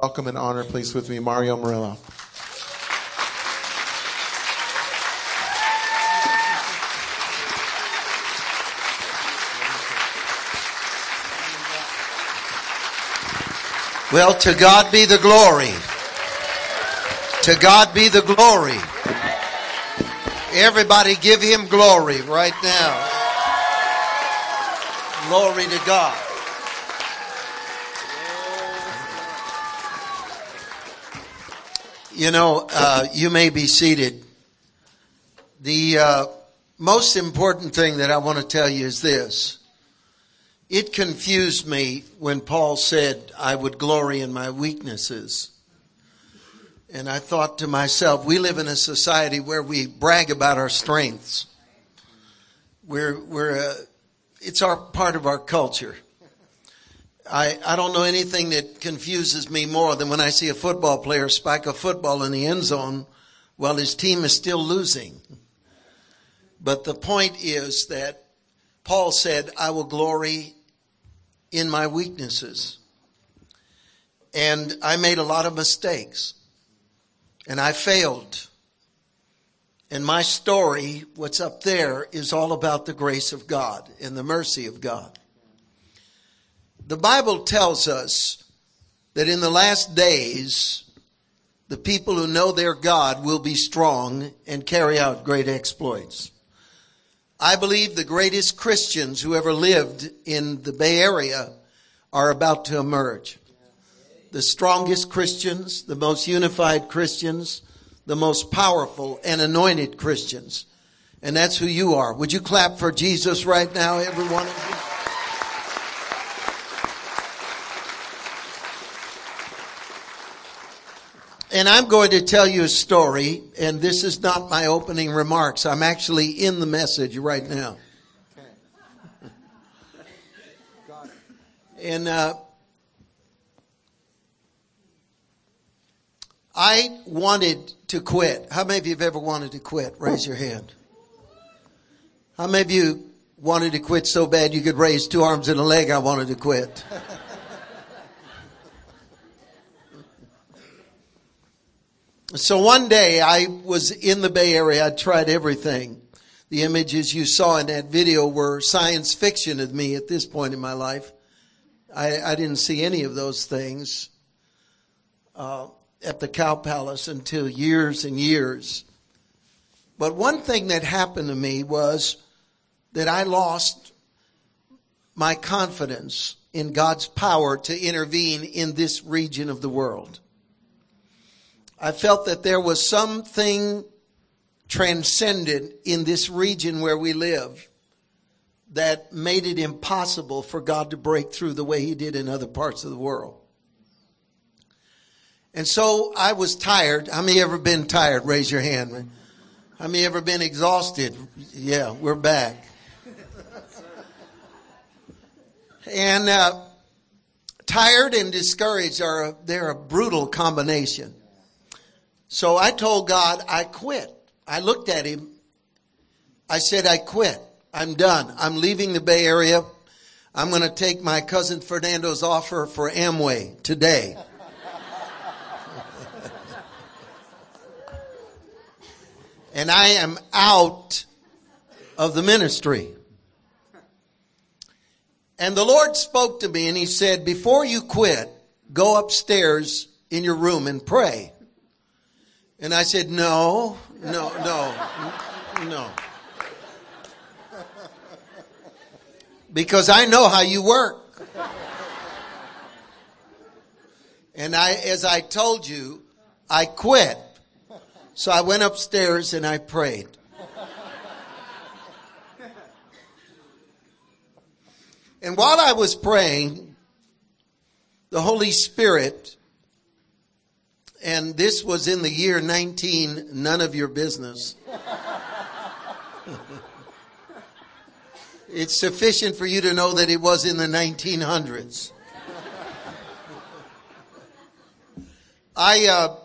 welcome and honor, please, with me, Mario Murillo. Well, to God be the glory. To God be the glory. Everybody give him glory right now. Glory to God. You know, uh, you may be seated. The uh, most important thing that I want to tell you is this. It confused me when Paul said, I would glory in my weaknesses. And I thought to myself, we live in a society where we brag about our strengths. We're, we're, uh, it's our part of our culture. I, I don't know anything that confuses me more than when I see a football player spike a football in the end zone while his team is still losing. But the point is that Paul said, I will glory in my weaknesses. And I made a lot of mistakes. And I failed. And my story, what's up there, is all about the grace of God and the mercy of God. The Bible tells us that in the last days, the people who know their God will be strong and carry out great exploits. I believe the greatest Christians who ever lived in the Bay Area are about to emerge. The strongest Christians, the most unified Christians, the most powerful and anointed Christians. And that's who you are. Would you clap for Jesus right now, every one of you? And I'm going to tell you a story, and this is not my opening remarks. I'm actually in the message right now. And uh, I wanted to quit. How many of you have ever wanted to quit? Raise your hand. How many of you wanted to quit so bad you could raise two arms and a leg? I wanted to quit. So one day I was in the Bay Area. I tried everything. The images you saw in that video were science fiction of me at this point in my life. I, I didn't see any of those things uh, at the Cow Palace until years and years. But one thing that happened to me was that I lost my confidence in God's power to intervene in this region of the world. I felt that there was something transcendent in this region where we live that made it impossible for God to break through the way he did in other parts of the world. And so I was tired. How many ever been tired? Raise your hand. How many ever been exhausted? Yeah, we're back. And uh, tired and discouraged are a, they're a brutal combination. So I told God I quit. I looked at him. I said, I quit. I'm done. I'm leaving the Bay Area. I'm going to take my cousin Fernando's offer for Amway today. and I am out of the ministry. And the Lord spoke to me and he said, before you quit, go upstairs in your room and pray. And I said, no, no, no, no. Because I know how you work. And I, as I told you, I quit. So I went upstairs and I prayed. And while I was praying, the Holy Spirit and this was in the year 19, none of your business. it's sufficient for you to know that it was in the 1900s. I, uh,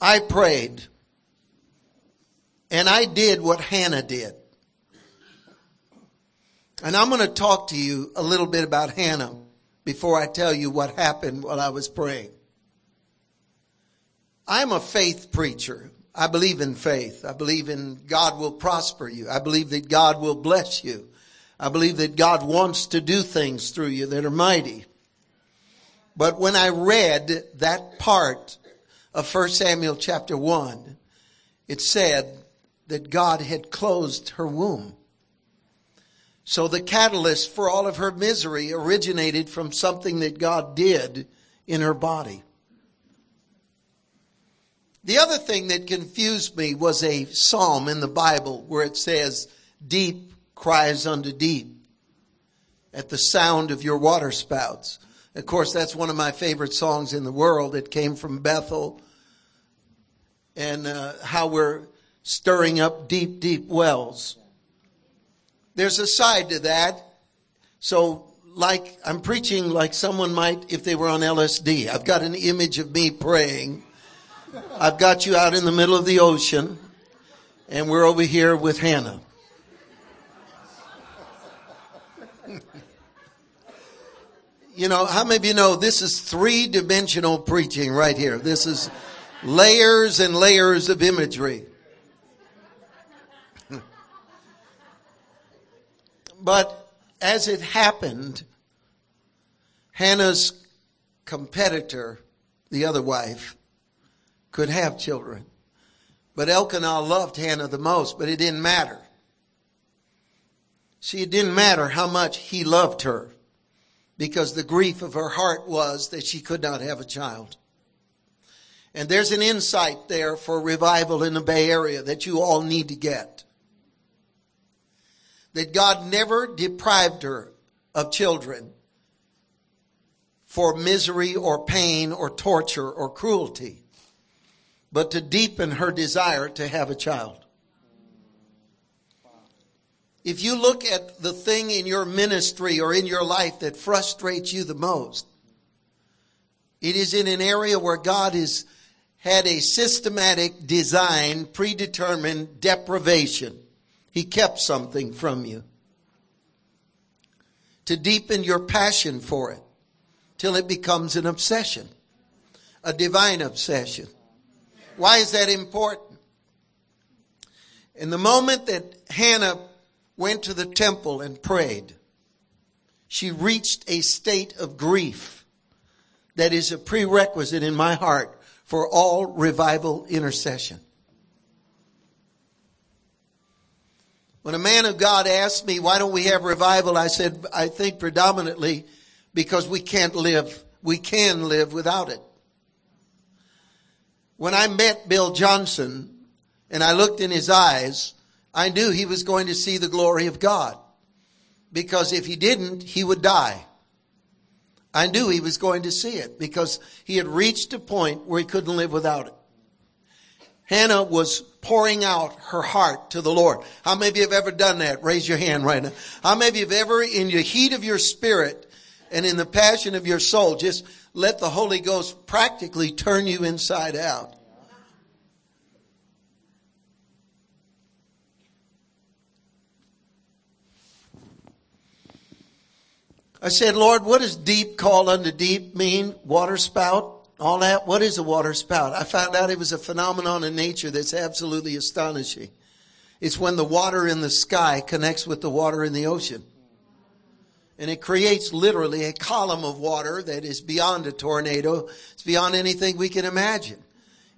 I prayed and I did what Hannah did. And I'm going to talk to you a little bit about Hannah before I tell you what happened while I was praying. I'm a faith preacher. I believe in faith. I believe in God will prosper you. I believe that God will bless you. I believe that God wants to do things through you that are mighty. But when I read that part of 1 Samuel chapter 1, it said that God had closed her womb. So the catalyst for all of her misery originated from something that God did in her body. The other thing that confused me was a psalm in the Bible where it says, Deep cries unto deep at the sound of your water spouts. Of course, that's one of my favorite songs in the world. It came from Bethel and uh, how we're stirring up deep, deep wells. There's a side to that. So, like, I'm preaching like someone might if they were on LSD. I've got an image of me praying. I've got you out in the middle of the ocean, and we're over here with Hannah. you know, how many of you know this is three dimensional preaching right here? This is layers and layers of imagery. But as it happened, Hannah's competitor, the other wife, could have children. But Elkanah loved Hannah the most, but it didn't matter. See, it didn't matter how much he loved her because the grief of her heart was that she could not have a child. And there's an insight there for revival in the Bay Area that you all need to get. That God never deprived her of children for misery or pain or torture or cruelty, but to deepen her desire to have a child. If you look at the thing in your ministry or in your life that frustrates you the most, it is in an area where God has had a systematic design, predetermined deprivation. He kept something from you to deepen your passion for it till it becomes an obsession, a divine obsession. Why is that important? In the moment that Hannah went to the temple and prayed, she reached a state of grief that is a prerequisite in my heart for all revival intercession. When a man of God asked me, why don't we have revival? I said, I think predominantly because we can't live, we can live without it. When I met Bill Johnson and I looked in his eyes, I knew he was going to see the glory of God. Because if he didn't, he would die. I knew he was going to see it because he had reached a point where he couldn't live without it. Hannah was pouring out her heart to the Lord. How many of you have ever done that? Raise your hand right now. How many of you have ever, in the heat of your spirit and in the passion of your soul, just let the Holy Ghost practically turn you inside out? I said, Lord, what does deep call unto deep mean? Water spout? All that? What is a water spout? I found out it was a phenomenon in nature that's absolutely astonishing. It's when the water in the sky connects with the water in the ocean. And it creates literally a column of water that is beyond a tornado. It's beyond anything we can imagine.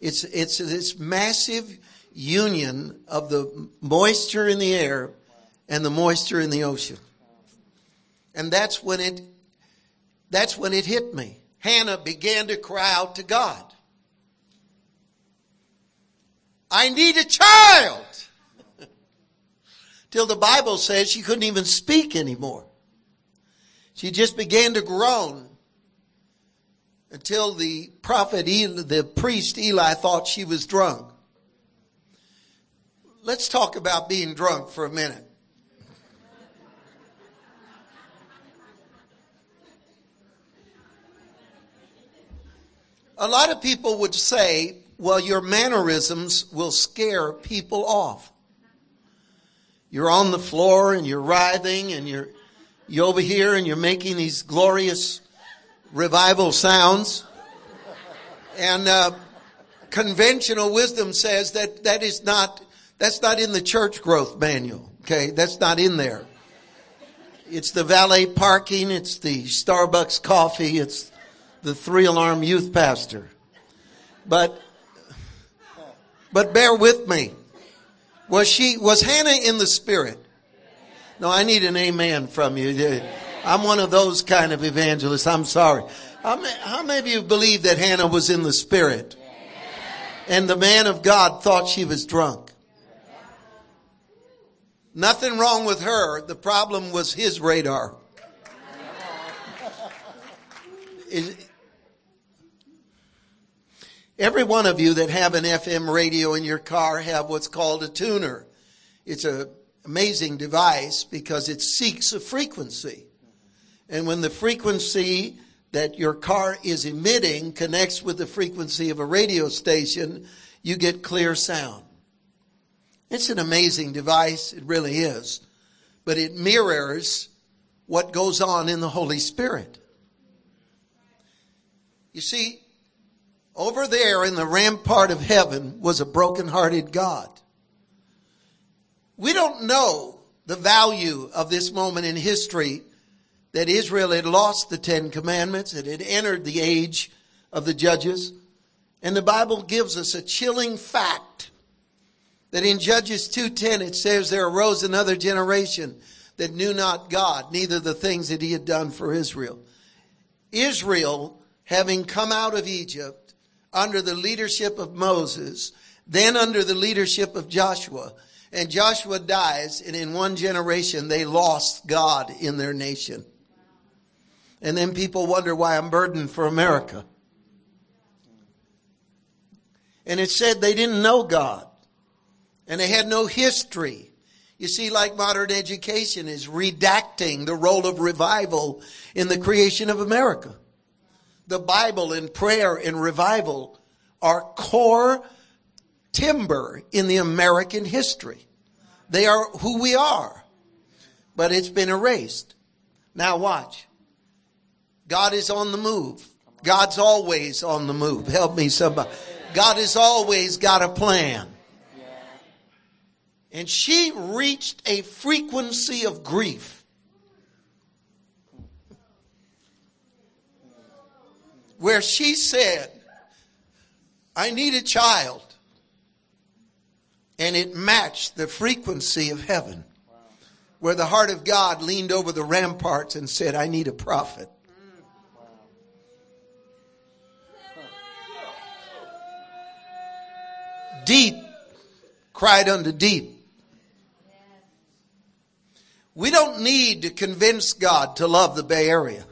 It's, it's this massive union of the moisture in the air and the moisture in the ocean. And that's when it, that's when it hit me. Hannah began to cry out to God. I need a child. Till the Bible says she couldn't even speak anymore. She just began to groan until the prophet, Eli, the priest Eli thought she was drunk. Let's talk about being drunk for a minute. A lot of people would say, well, your mannerisms will scare people off. You're on the floor and you're writhing and you're, You over here and you're making these glorious revival sounds. And uh, conventional wisdom says that that is not that's not in the church growth manual. Okay, that's not in there. It's the valet parking. It's the Starbucks coffee. It's the three alarm youth pastor. But but bear with me. Was she was Hannah in the spirit? No, I need an amen from you. I'm one of those kind of evangelists. I'm sorry. How many, how many of you believe that Hannah was in the spirit? And the man of God thought she was drunk. Nothing wrong with her. The problem was his radar. Every one of you that have an FM radio in your car have what's called a tuner. It's an amazing device because it seeks a frequency. And when the frequency that your car is emitting connects with the frequency of a radio station, you get clear sound. It's an amazing device. It really is. But it mirrors what goes on in the Holy Spirit. You see, over there in the rampart of heaven was a broken-hearted God. We don't know the value of this moment in history that Israel had lost the Ten Commandments. It had entered the age of the judges. And the Bible gives us a chilling fact that in Judges 2.10 it says there arose another generation that knew not God, neither the things that he had done for Israel. Israel, having come out of Egypt under the leadership of Moses, then under the leadership of Joshua, and Joshua dies, and in one generation they lost God in their nation. And then people wonder why I'm burdened for America. And it said they didn't know God. And they had no history. You see, like modern education is redacting the role of revival in the creation of America. The Bible and prayer and revival are core timber in the American history. They are who we are. But it's been erased. Now watch. God is on the move. God's always on the move. Help me somebody. God has always got a plan. And she reached a frequency of grief. Where she said, I need a child. And it matched the frequency of heaven. Where the heart of God leaned over the ramparts and said, I need a prophet. Deep cried unto deep. We don't need to convince God to love the Bay Area.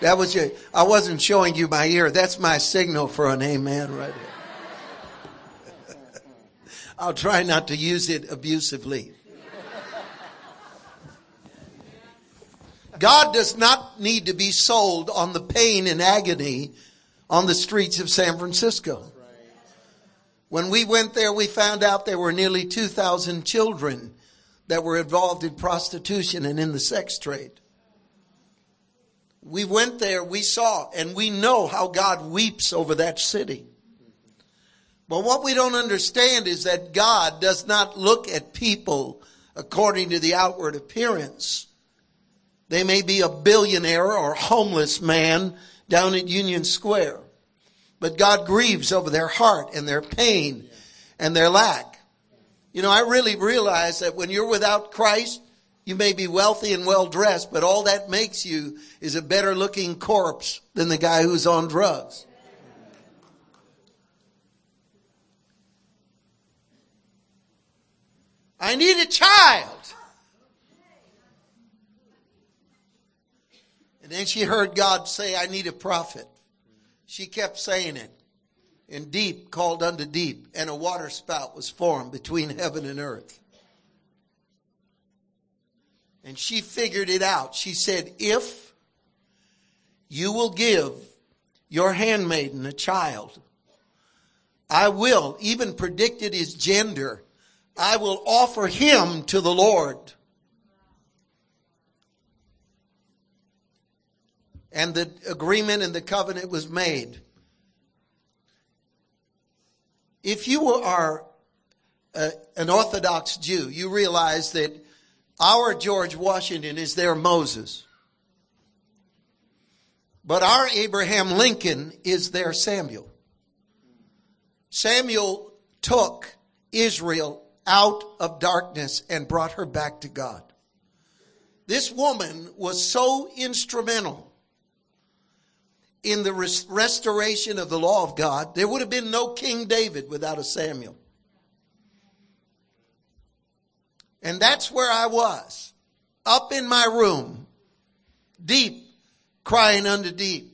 That was your, I wasn't showing you my ear. That's my signal for an amen right here. I'll try not to use it abusively. God does not need to be sold on the pain and agony on the streets of San Francisco. When we went there, we found out there were nearly 2,000 children that were involved in prostitution and in the sex trade. We went there, we saw, and we know how God weeps over that city. But what we don't understand is that God does not look at people according to the outward appearance. They may be a billionaire or homeless man down at Union Square. But God grieves over their heart and their pain and their lack. You know, I really realize that when you're without Christ, you may be wealthy and well dressed, but all that makes you is a better looking corpse than the guy who's on drugs. I need a child. And then she heard God say, I need a prophet. She kept saying it. And deep called unto deep, and a water spout was formed between heaven and earth. And she figured it out. She said, If you will give your handmaiden a child, I will, even predicted his gender, I will offer him to the Lord. and the agreement and the covenant was made. If you are an Orthodox Jew, you realize that our George Washington is their Moses. But our Abraham Lincoln is their Samuel. Samuel took Israel out of darkness and brought her back to God. This woman was so instrumental in the restoration of the law of God. There would have been no King David without a Samuel. And that's where I was, up in my room, deep, crying unto deep.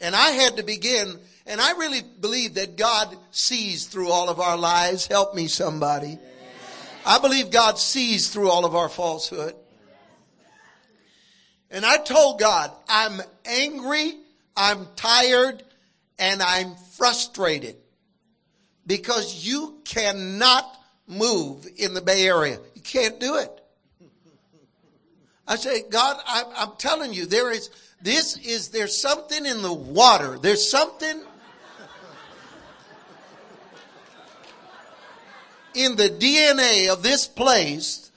And I had to begin, and I really believe that God sees through all of our lies. Help me, somebody. I believe God sees through all of our falsehood. And I told God, I'm angry, I'm tired, and I'm frustrated because you cannot move in the Bay Area. You can't do it. I say, God, I'm, I'm telling you, there is, this is, there's something in the water. There's something in the DNA of this place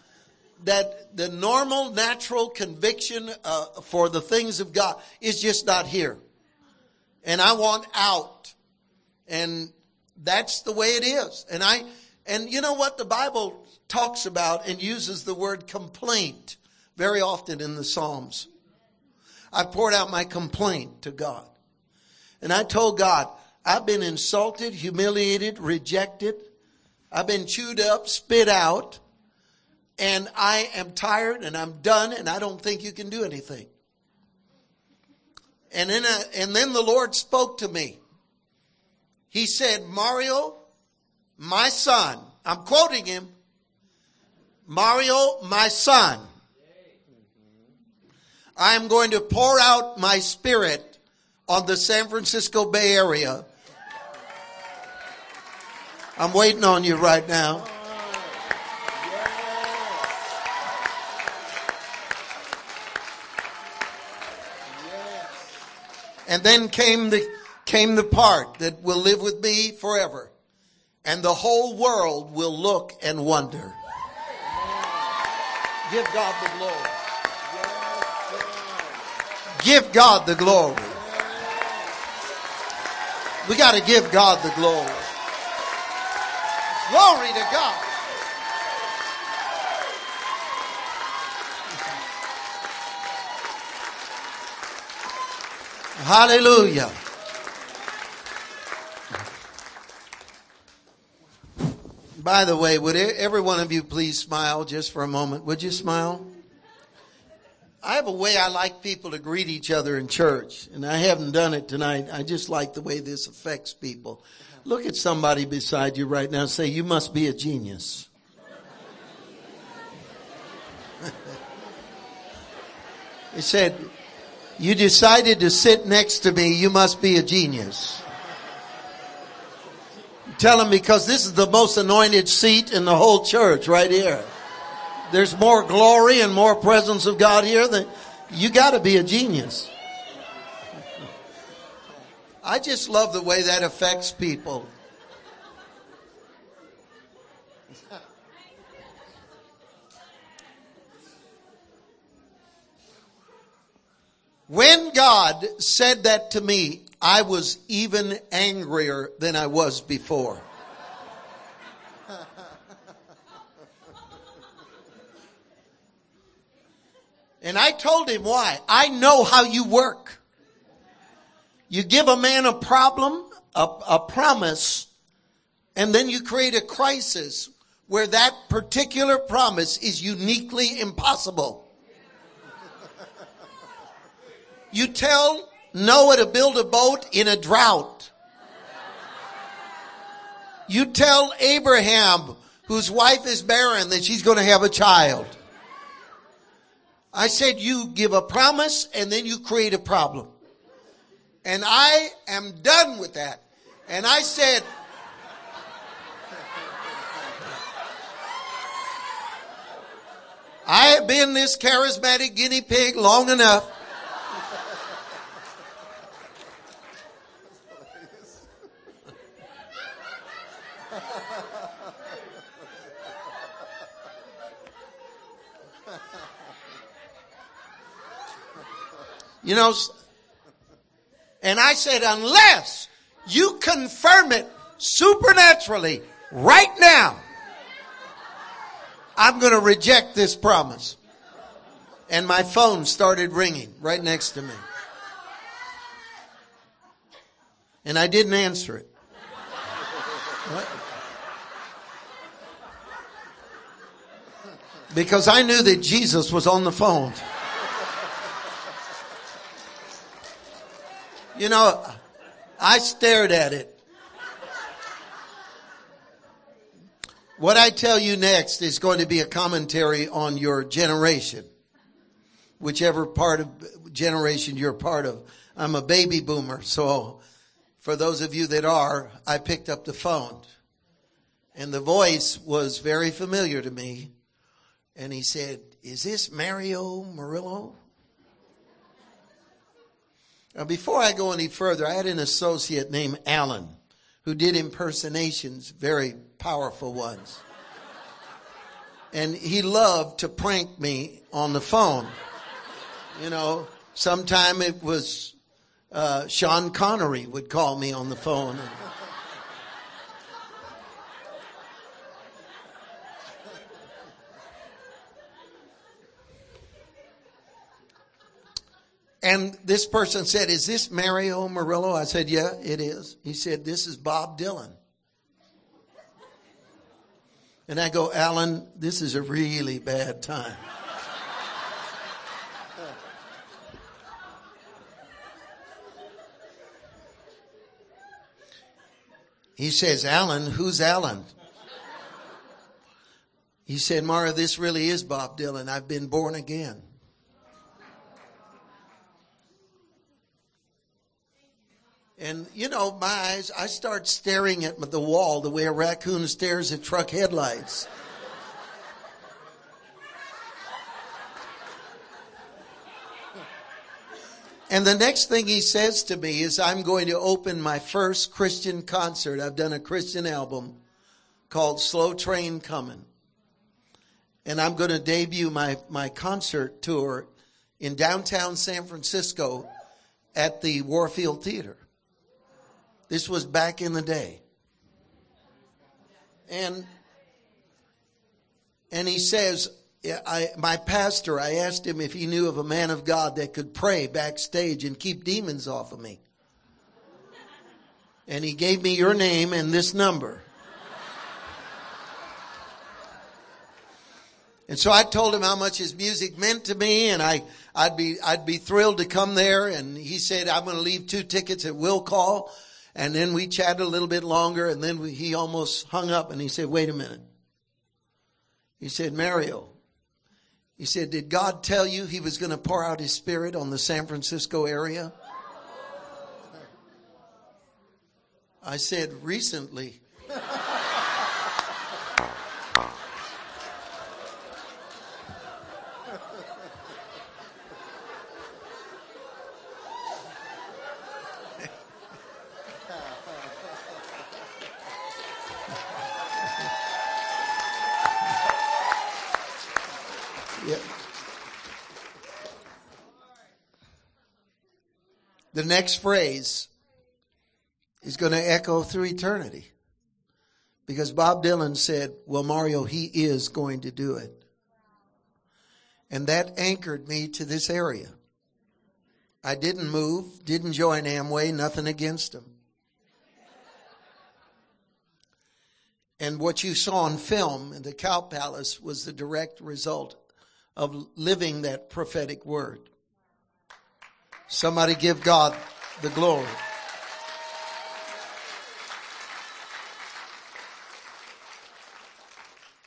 that the normal, natural conviction uh, for the things of God is just not here. And I want out. And that's the way it is. And I, and you know what the Bible talks about and uses the word complaint very often in the Psalms. I poured out my complaint to God. And I told God, I've been insulted, humiliated, rejected. I've been chewed up, spit out, and I am tired and I'm done and I don't think you can do anything. And then, uh, and then the Lord spoke to me. He said, Mario, my son, I'm quoting him, Mario, my son, I am going to pour out my spirit on the San Francisco Bay Area. I'm waiting on you right now. And then came the, came the part that will live with me forever. And the whole world will look and wonder. Give God the glory. Give God the glory. We got to give God the glory. Glory to God. Hallelujah. By the way, would every one of you please smile just for a moment? Would you smile? I have a way I like people to greet each other in church, and I haven't done it tonight. I just like the way this affects people. Look at somebody beside you right now and say, You must be a genius. he said, You decided to sit next to me, you must be a genius. Tell him because this is the most anointed seat in the whole church right here. There's more glory and more presence of God here than you got to be a genius. I just love the way that affects people. When God said that to me, I was even angrier than I was before. And I told him why. I know how you work. You give a man a problem, a, a promise, and then you create a crisis where that particular promise is uniquely impossible. You tell Noah to build a boat in a drought. You tell Abraham, whose wife is barren, that she's going to have a child. I said you give a promise and then you create a problem. And I am done with that. And I said, I have been this charismatic guinea pig long enough. You know, and I said, unless you confirm it supernaturally right now, I'm going to reject this promise. And my phone started ringing right next to me. And I didn't answer it. What? Because I knew that Jesus was on the phone. You know, I stared at it. What I tell you next is going to be a commentary on your generation, whichever part of generation you're part of. I'm a baby boomer, so for those of you that are, I picked up the phone. And the voice was very familiar to me. And he said, Is this Mario Murillo? Now, before I go any further, I had an associate named Alan who did impersonations, very powerful ones. And he loved to prank me on the phone. You know, sometime it was uh, Sean Connery would call me on the phone. And, And this person said, Is this Mario Murillo? I said, Yeah, it is. He said, This is Bob Dylan. And I go, Alan, this is a really bad time. He says, Alan, who's Alan? He said, Mara, this really is Bob Dylan. I've been born again. And you know, my eyes, I start staring at the wall the way a raccoon stares at truck headlights. And the next thing he says to me is, I'm going to open my first Christian concert. I've done a Christian album called Slow Train Coming. And I'm going to debut my, my concert tour in downtown San Francisco at the Warfield Theater. This was back in the day. And and he says, I, my pastor, I asked him if he knew of a man of God that could pray backstage and keep demons off of me. And he gave me your name and this number. And so I told him how much his music meant to me and I, I'd be, I'd be thrilled to come there. And he said, I'm going to leave two tickets at will call. And then we chatted a little bit longer and then we, he almost hung up and he said, wait a minute. He said, Mario, he said, did God tell you he was going to pour out his spirit on the San Francisco area? I said, recently. the next phrase is going to echo through eternity. Because Bob Dylan said, well, Mario, he is going to do it. And that anchored me to this area. I didn't move, didn't join Amway, nothing against them. And what you saw on film in the Cow Palace was the direct result of living that prophetic word. Somebody give God the glory.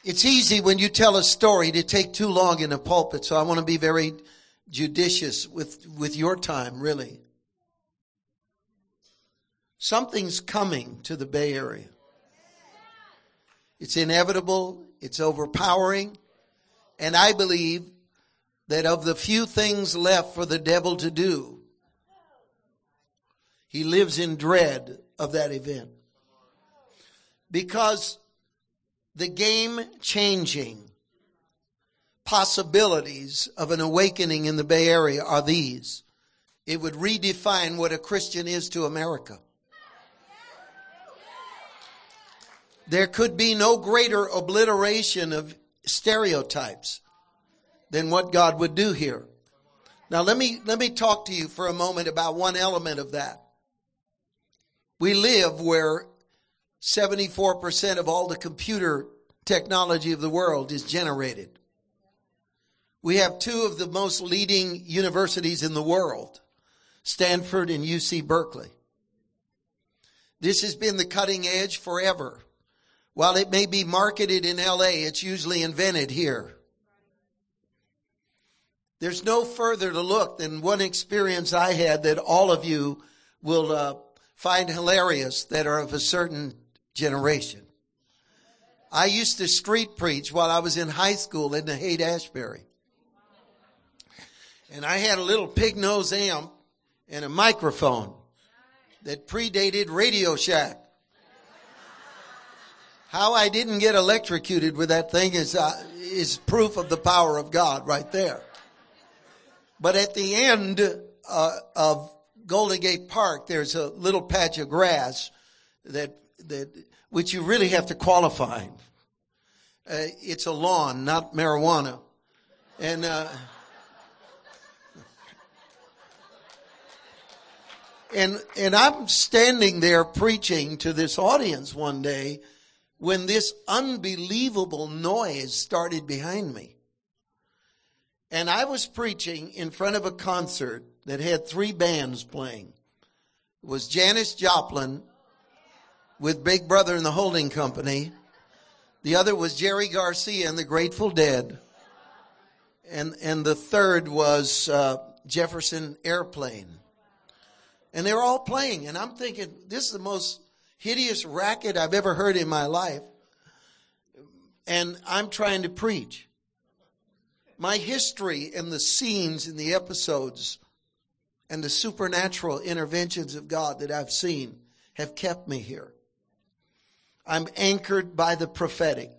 It's easy when you tell a story to take too long in a pulpit, so I want to be very judicious with, with your time, really. Something's coming to the Bay Area. It's inevitable, it's overpowering, and I believe that of the few things left for the devil to do, he lives in dread of that event. Because the game changing possibilities of an awakening in the Bay Area are these. it would redefine what a Christian is to America. There could be no greater obliteration of stereotypes than what God would do here. Now let me, let me talk to you for a moment about one element of that. We live where 74% of all the computer technology of the world is generated. We have two of the most leading universities in the world, Stanford and UC Berkeley. This has been the cutting edge forever. While it may be marketed in LA, it's usually invented here. There's no further to look than one experience I had that all of you will uh, find hilarious that are of a certain generation. I used to street preach while I was in high school in the Haight Ashbury. And I had a little pig nose amp and a microphone that predated Radio Shack. How I didn't get electrocuted with that thing is, uh, is proof of the power of God right there. But at the end uh, of Golden Gate Park, there's a little patch of grass that that which you really have to qualify. Uh, it's a lawn, not marijuana, and. Uh, and and I'm standing there preaching to this audience one day when this unbelievable noise started behind me. And I was preaching in front of a concert that had three bands playing. It was Janis Joplin with Big Brother and the Holding Company. The other was Jerry Garcia and the Grateful Dead. And, and the third was uh, Jefferson Airplane. And they were all playing. And I'm thinking, this is the most hideous racket I've ever heard in my life. And I'm trying to preach my history and the scenes and the episodes and the supernatural interventions of God that I've seen have kept me here. I'm anchored by the prophetic,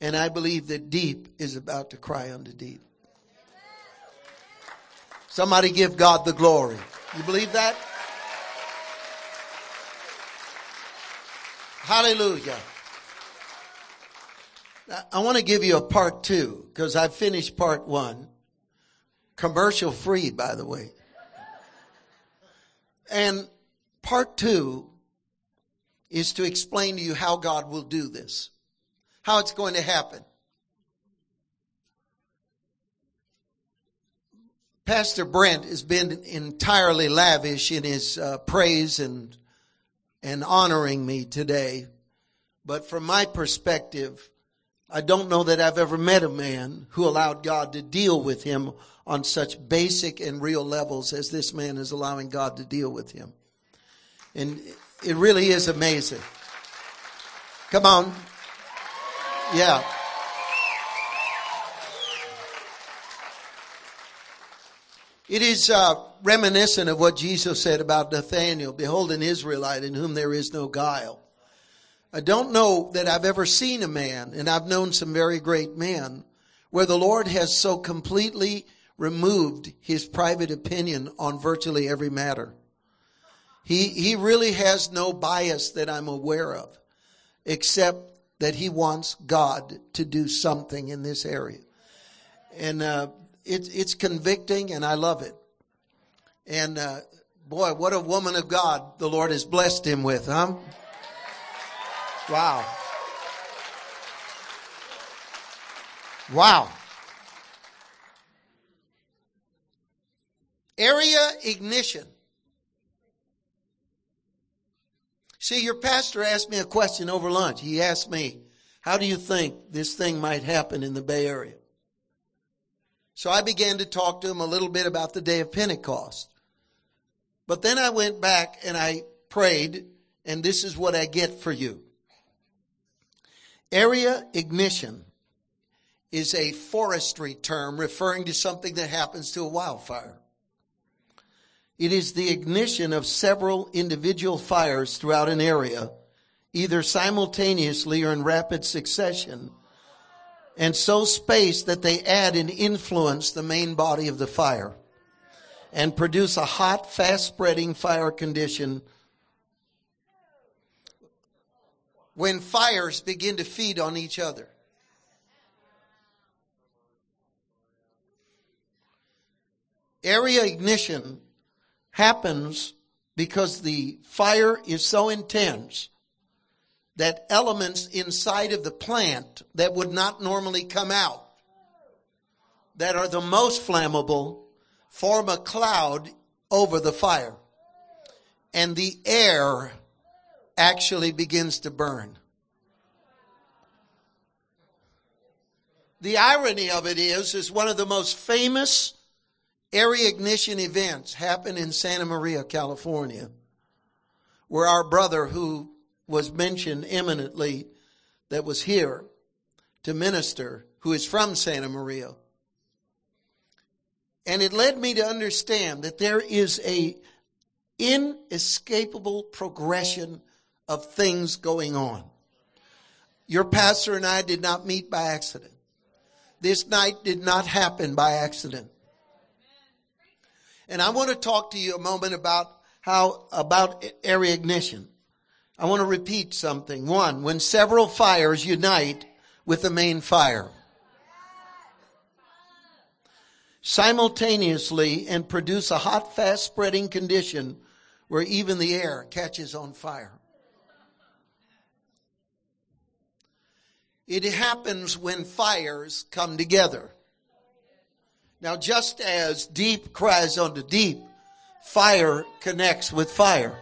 and I believe that deep is about to cry unto deep. Somebody give God the glory. You believe that? Hallelujah. I want to give you a part two because I finished part one. Commercial free, by the way. And part two is to explain to you how God will do this, how it's going to happen. Pastor Brent has been entirely lavish in his uh, praise and and honoring me today, but from my perspective, I don't know that I've ever met a man who allowed God to deal with him on such basic and real levels as this man is allowing God to deal with him. And it really is amazing. Come on. Yeah. It is uh, reminiscent of what Jesus said about Nathanael, behold an Israelite in whom there is no guile. I don't know that I've ever seen a man, and I've known some very great men, where the Lord has so completely removed his private opinion on virtually every matter. He, he really has no bias that I'm aware of, except that he wants God to do something in this area. And uh, it, it's convicting, and I love it. And uh, boy, what a woman of God the Lord has blessed him with, huh? Wow. Wow. Area ignition. See, your pastor asked me a question over lunch. He asked me, How do you think this thing might happen in the Bay Area? So I began to talk to him a little bit about the day of Pentecost. But then I went back and I prayed, and this is what I get for you. Area ignition is a forestry term referring to something that happens to a wildfire. It is the ignition of several individual fires throughout an area, either simultaneously or in rapid succession, and so spaced that they add and influence the main body of the fire. and produce a hot, fast spreading fire condition when fires begin to feed on each other. Area ignition happens because the fire is so intense that elements inside of the plant that would not normally come out, that are the most flammable, form a cloud over the fire. And the air actually begins to burn. The irony of it is, is one of the most famous area ignition events happened in Santa Maria, California, where our brother who was mentioned eminently that was here to minister, who is from Santa Maria. And it led me to understand that there is a inescapable progression of things going on. Your pastor and I did not meet by accident. This night did not happen by accident. And I want to talk to you a moment about how, about area ignition. I want to repeat something. One, when several fires unite with the main fire. Simultaneously and produce a hot, fast spreading condition where even the air catches on fire. It happens when fires come together. Now, just as deep cries unto deep, fire connects with fire.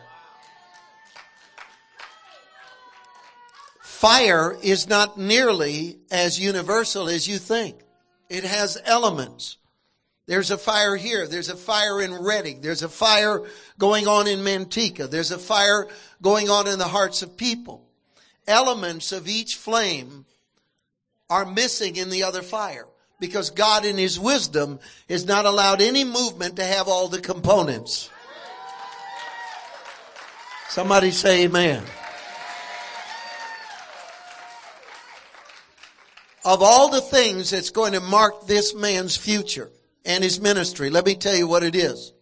Fire is not nearly as universal as you think. It has elements. There's a fire here. There's a fire in Redding. There's a fire going on in Manteca. There's a fire going on in the hearts of people. Elements of each flame are missing in the other fire because God in his wisdom has not allowed any movement to have all the components. Somebody say amen. Of all the things that's going to mark this man's future and his ministry, let me tell you what it is.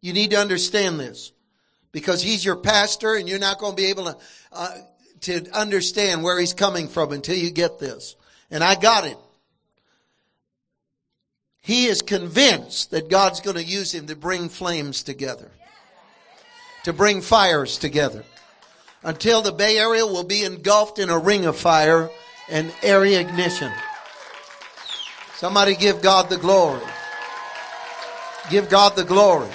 You need to understand this because he's your pastor and you're not going to be able to, uh, to understand where he's coming from until you get this. And I got it. He is convinced that God's going to use him to bring flames together, to bring fires together, until the Bay Area will be engulfed in a ring of fire and area ignition. Somebody give God the glory. Give God the glory.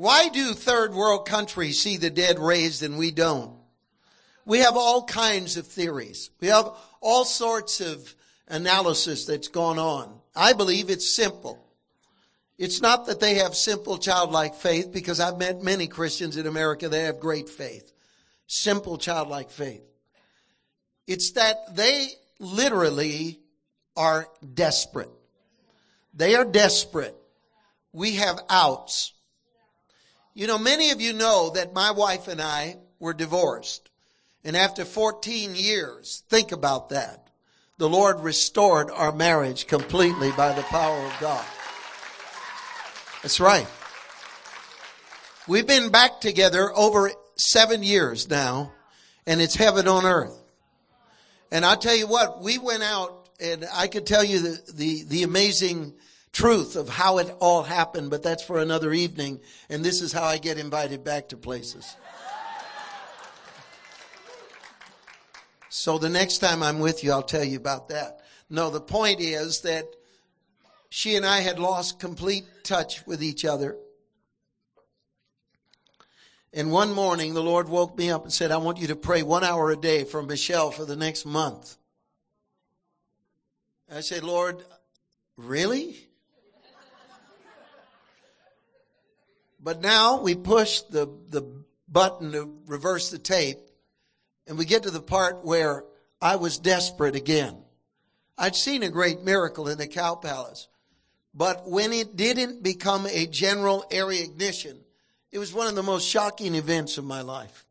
Why do third world countries see the dead raised and we don't? We have all kinds of theories. We have all sorts of analysis that's gone on. I believe it's simple. It's not that they have simple childlike faith because I've met many Christians in America that have great faith. Simple childlike faith. It's that they literally are desperate. They are desperate. We have outs. You know, many of you know that my wife and I were divorced. And after 14 years, think about that. The Lord restored our marriage completely by the power of God. That's right. We've been back together over seven years now, and it's heaven on earth. And I tell you what, we went out, and I could tell you the, the, the amazing truth of how it all happened, but that's for another evening. And this is how I get invited back to places. So the next time I'm with you, I'll tell you about that. No, the point is that she and I had lost complete touch with each other. And one morning, the Lord woke me up and said, I want you to pray one hour a day for Michelle for the next month. I said, Lord, really? But now we push the, the button to reverse the tape and we get to the part where I was desperate again. I'd seen a great miracle in the cow palace, but when it didn't become a general area ignition, it was one of the most shocking events of my life.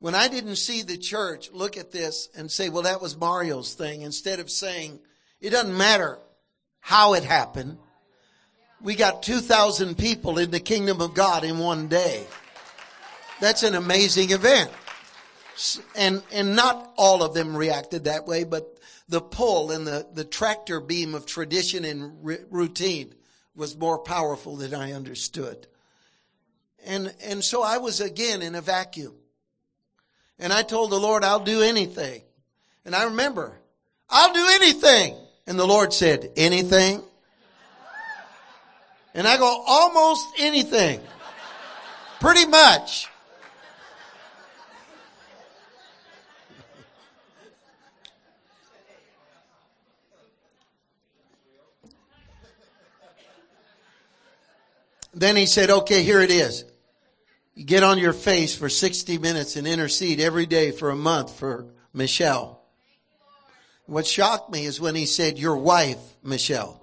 when I didn't see the church look at this and say, well, that was Mario's thing, instead of saying, it doesn't matter how it happened. We got 2,000 people in the kingdom of God in one day. That's an amazing event. And, and not all of them reacted that way, but the pull and the, the tractor beam of tradition and r- routine was more powerful than I understood. And, and so I was again in a vacuum. And I told the Lord, I'll do anything. And I remember, I'll do anything. And the Lord said, anything? And I go, almost anything. Pretty much. Then he said, okay, here it is. You get on your face for 60 minutes and intercede every day for a month for Michelle. What shocked me is when he said, your wife, Michelle.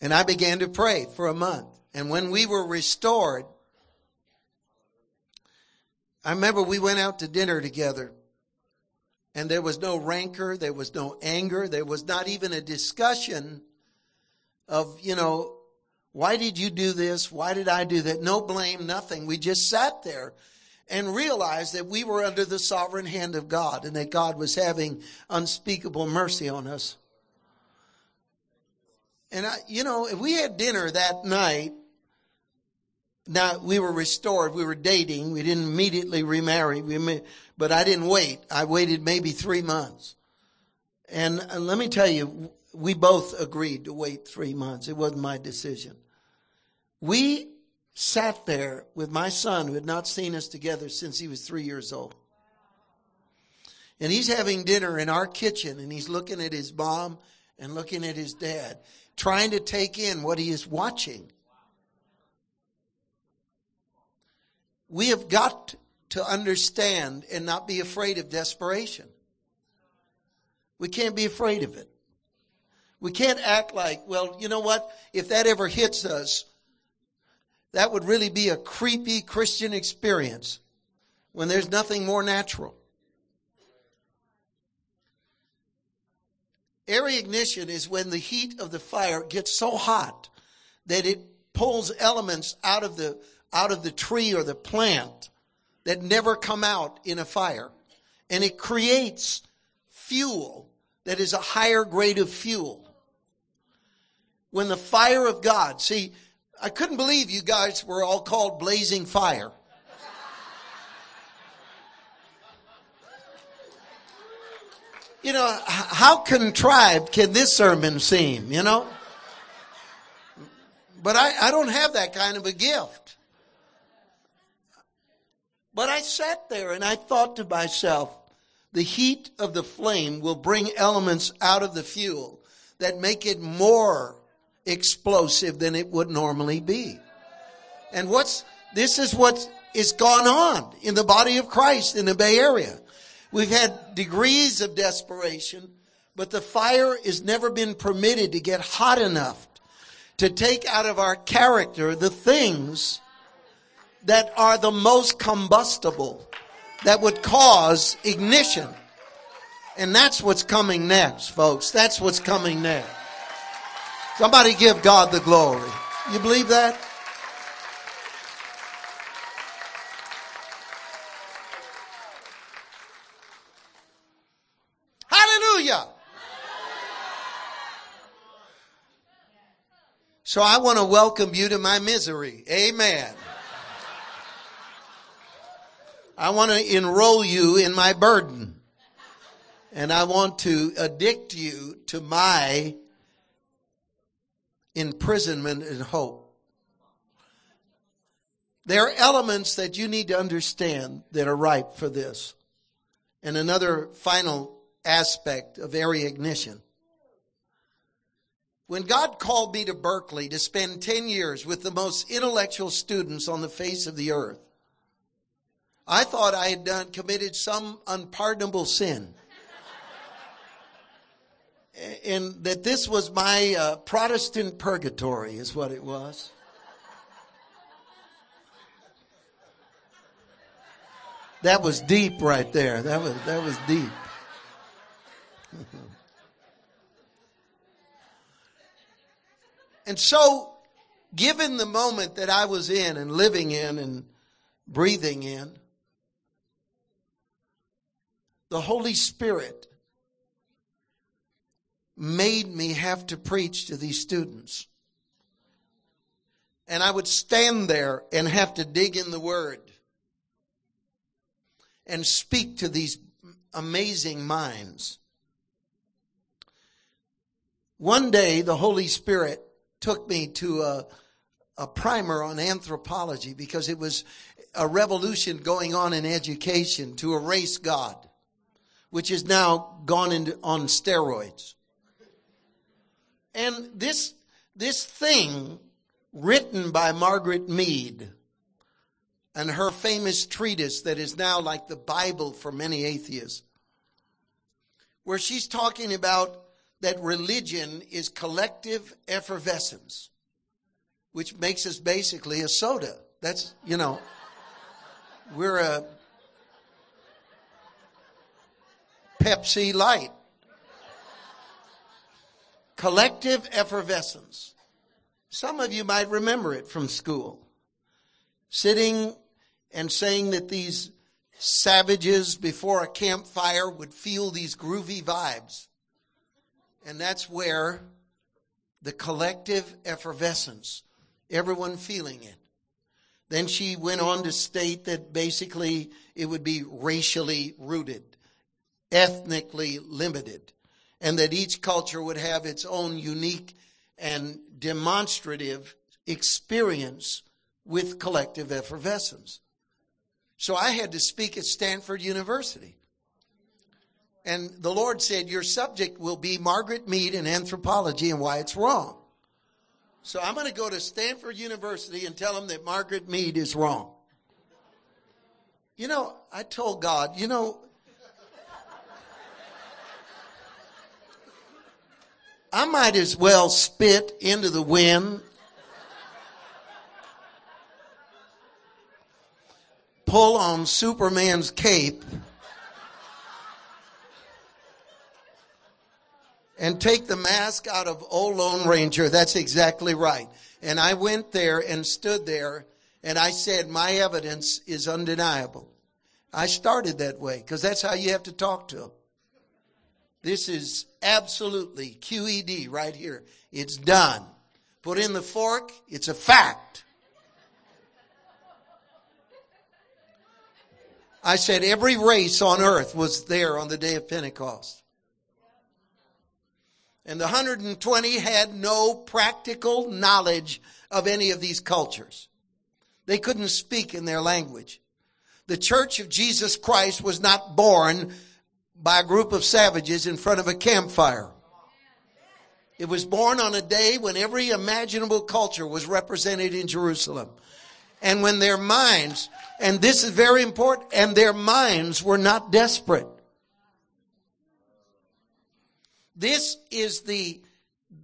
And I began to pray for a month. And when we were restored, I remember we went out to dinner together and there was no rancor, there was no anger, there was not even a discussion of, you know, why did you do this? Why did I do that? No blame, nothing. We just sat there and realized that we were under the sovereign hand of God and that God was having unspeakable mercy on us. And I, you know, if we had dinner that night, now we were restored, we were dating, we didn't immediately remarry. We but I didn't wait. I waited maybe three months. And, let me tell you, we both agreed to wait three months. It wasn't my decision. We sat there with my son who had not seen us together since he was three years old. And he's having dinner in our kitchen and he's looking at his mom and looking at his dad, trying to take in what he is watching. We have got to understand and not be afraid of desperation. We can't be afraid of it. We can't act like, well, you know what? If that ever hits us, that would really be a creepy Christian experience when there's nothing more natural. Area ignition is when the heat of the fire gets so hot that it pulls elements out of the, out of the tree or the plant that never come out in a fire. And it creates fuel that is a higher grade of fuel. When the fire of God, see, I couldn't believe you guys were all called blazing fire. You know, how contrived can this sermon seem, you know? But I, I don't have that kind of a gift. But I sat there and I thought to myself, the heat of the flame will bring elements out of the fuel that make it more explosive than it would normally be. And what's, this is what is gone on in the body of Christ in the Bay Area. We've had degrees of desperation, but the fire has never been permitted to get hot enough to take out of our character the things that are the most combustible, that would cause ignition. And that's what's coming next, folks. That's what's coming next. Somebody give God the glory. You believe that? So I want to welcome you to my misery. Amen. I want to enroll you in my burden. And I want to addict you to my imprisonment and hope. There are elements that you need to understand that are ripe for this. And another final aspect of area ignition. When God called me to Berkeley to spend 10 years with the most intellectual students on the face of the earth, I thought I had done, committed some unpardonable sin. and that this was my uh, Protestant purgatory, is what it was. That was deep right there. That was, that was deep. and so, given the moment that I was in and living in and breathing in, the Holy Spirit made me have to preach to these students. And I would stand there and have to dig in the Word and speak to these amazing minds. One day, the Holy Spirit took me to a, a primer on anthropology because it was a revolution going on in education to erase God, which is now gone into, on steroids. And this, this thing written by Margaret Mead and her famous treatise that is now like the Bible for many atheists, where she's talking about that religion is collective effervescence, which makes us basically a soda. That's, you know, we're a Pepsi Light. Collective effervescence. Some of you might remember it from school. Sitting and saying that these savages before a campfire would feel these groovy vibes. And that's where the collective effervescence, everyone feeling it. Then she went on to state that basically it would be racially rooted, ethnically limited, and that each culture would have its own unique and demonstrative experience with collective effervescence. So I had to speak at Stanford University. And the Lord said, Your subject will be Margaret Mead and anthropology and why it's wrong. So I'm going to go to Stanford University and tell them that Margaret Mead is wrong. You know, I told God, you know, I might as well spit into the wind. Pull on Superman's cape and take the mask out of old Lone Ranger. That's exactly right. And I went there and stood there and I said, my evidence is undeniable. I started that way because that's how you have to talk to them. This is absolutely QED right here. It's done. Put in the fork. It's a fact. I said every race on earth was there on the day of Pentecost. And the 120 had no practical knowledge of any of these cultures. They couldn't speak in their language. The church of Jesus Christ was not born by a group of savages in front of a campfire. It was born on a day when every imaginable culture was represented in Jerusalem. And when their minds, and this is very important, and their minds were not desperate. This is the,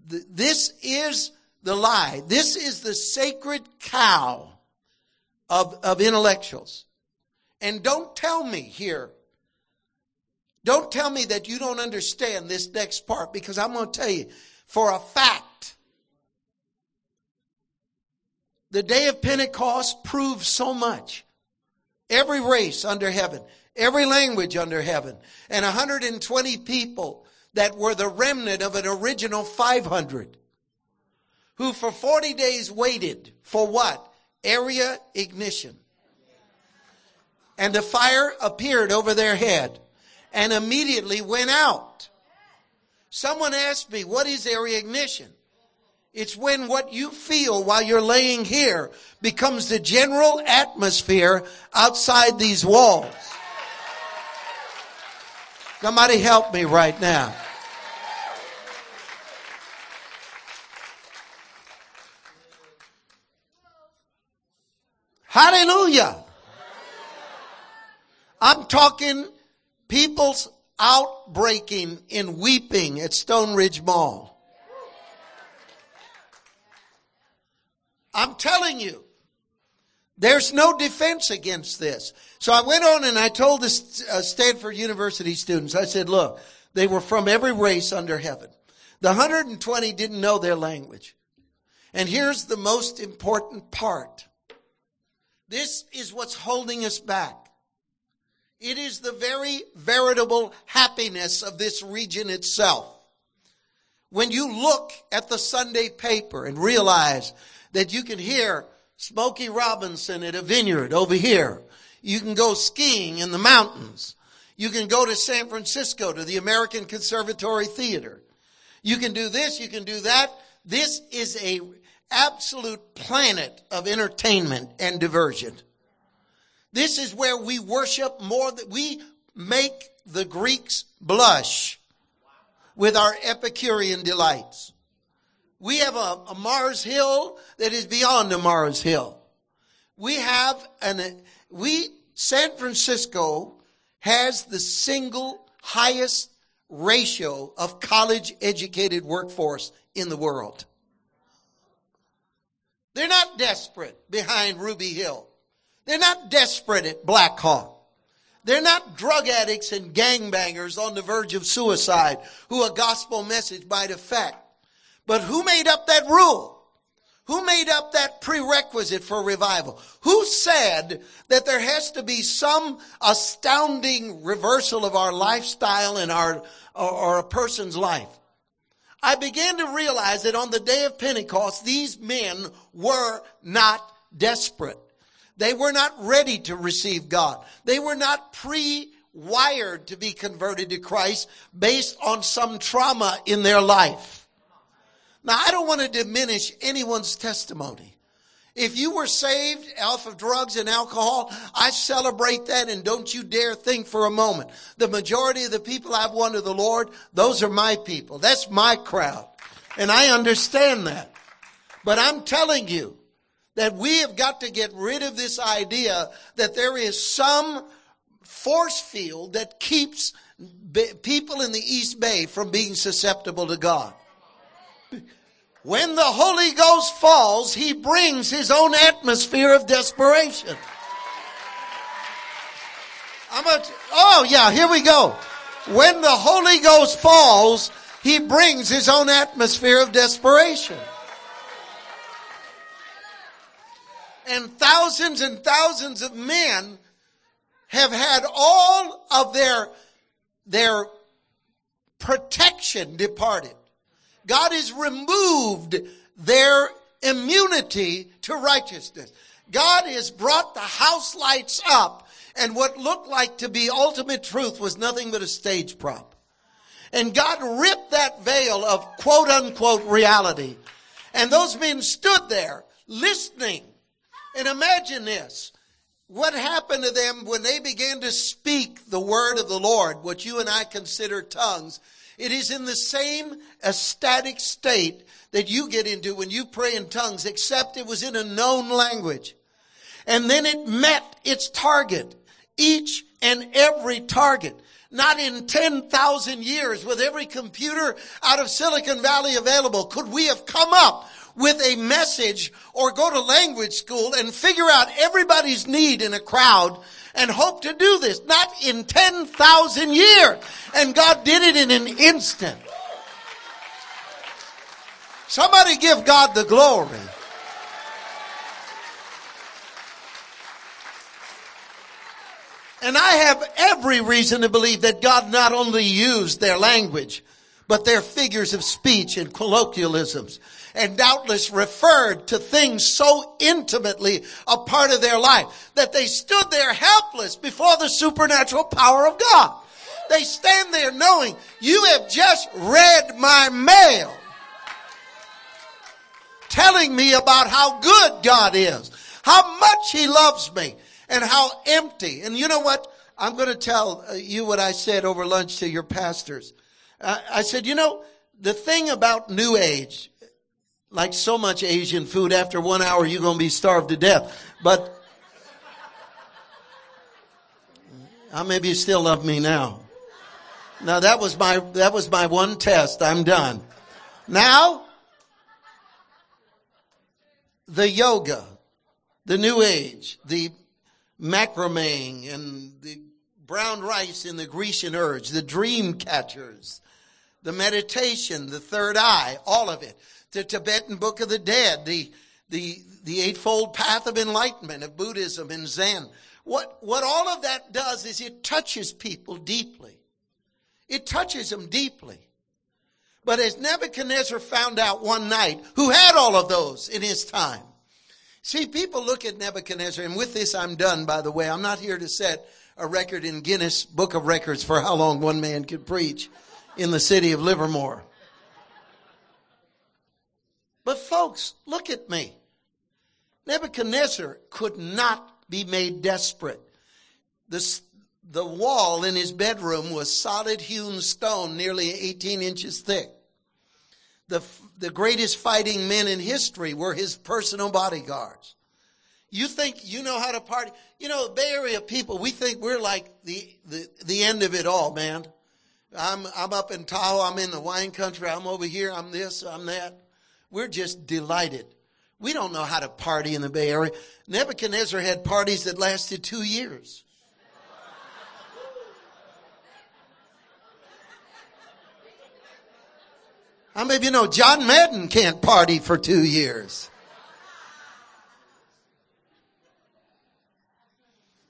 the, this is the lie. This is the sacred cow of, of intellectuals. And don't tell me here, don't tell me that you don't understand this next part because I'm going to tell you for a fact. The day of Pentecost proves so much. Every race under heaven, every language under heaven, and 120 people that were the remnant of an original 500 who for 40 days waited for what? Area ignition. And the fire appeared over their head and immediately went out. Someone asked me, what is area ignition? It's when what you feel while you're laying here becomes the general atmosphere outside these walls. Somebody help me right now. Hallelujah. I'm talking people's outbreaking in weeping at Stoneridge Mall. I'm telling you, There's no defense against this. So I went on and I told the uh, Stanford University students, I said, look, they were from every race under heaven. The 120 didn't know their language. And here's the most important part. This is what's holding us back. It is the very veritable happiness of this region itself. When you look at the Sunday paper and realize that you can hear Smokey Robinson at a vineyard over here. You can go skiing in the mountains. You can go to San Francisco to the American Conservatory Theater. You can do this, you can do that. This is a absolute planet of entertainment and diversion. This is where we worship more than we make the Greeks blush with our Epicurean delights. We have a, a Mars Hill that is beyond a Mars Hill. We have an, we, San Francisco has the single highest ratio of college educated workforce in the world. They're not desperate behind Ruby Hill. They're not desperate at Blackhawk. They're not drug addicts and gangbangers on the verge of suicide who a gospel message might affect. But who made up that rule? Who made up that prerequisite for revival? Who said that there has to be some astounding reversal of our lifestyle and our, or, or a person's life? I began to realize that on the day of Pentecost, these men were not desperate. They were not ready to receive God. They were not pre-wired to be converted to Christ based on some trauma in their life. Now, I don't want to diminish anyone's testimony. If you were saved off of drugs and alcohol, I celebrate that and don't you dare think for a moment. The majority of the people I've won to the Lord, those are my people. That's my crowd. And I understand that. But I'm telling you that we have got to get rid of this idea that there is some force field that keeps people in the East Bay from being susceptible to God. When the Holy Ghost falls, he brings his own atmosphere of desperation. I'm a, oh yeah, here we go. When the Holy Ghost falls, he brings his own atmosphere of desperation. And thousands and thousands of men have had all of their, their protection departed. God has removed their immunity to righteousness. God has brought the house lights up and what looked like to be ultimate truth was nothing but a stage prop. And God ripped that veil of quote unquote reality. And those men stood there listening. And imagine this. What happened to them when they began to speak the word of the Lord, what you and I consider tongues, it is in the same ecstatic state that you get into when you pray in tongues, except it was in a known language. And then it met its target, each and every target. Not in 10,000 years with every computer out of Silicon Valley available could we have come up with a message or go to language school and figure out everybody's need in a crowd and hope to do this. Not in 10,000 years. And God did it in an instant. Somebody give God the glory. And I have every reason to believe that God not only used their language, but their figures of speech and colloquialisms and doubtless referred to things so intimately a part of their life that they stood there helpless before the supernatural power of God. They stand there knowing you have just read my mail telling me about how good God is, how much he loves me and how empty. And you know what? I'm going to tell uh, you what I said over lunch to your pastors. I said, you know, the thing about New Age, like so much Asian food, after one hour you're going to be starved to death. But how maybe you still love me now? Now that was my, that was my one test. I'm done. Now, the yoga the New Age, the macrameing and the brown rice in the Grecian urge, the dream catchers, the meditation, the third eye, all of it, the Tibetan Book of the Dead, the, the, the Eightfold Path of Enlightenment of Buddhism and Zen. What, what all of that does is it touches people deeply. It touches them deeply. But as Nebuchadnezzar found out one night, who had all of those in his time. See, people look at Nebuchadnezzar, and with this I'm done, by the way. I'm not here to set a record in Guinness Book of Records for how long one man could preach in the city of Livermore. But folks, look at me. Nebuchadnezzar could not be made desperate. The, the wall in his bedroom was solid hewn stone, nearly 18 inches thick. The, the greatest fighting men in history were his personal bodyguards. You think you know how to party? You know, Bay Area people, we think we're like the, the, the end of it all, man. I'm, I'm up in Tahoe. I'm in the wine country. I'm over here. I'm this. I'm that. We're just delighted. We don't know how to party in the Bay Area. Nebuchadnezzar had parties that lasted two years. How many of you know John Madden can't party for two years?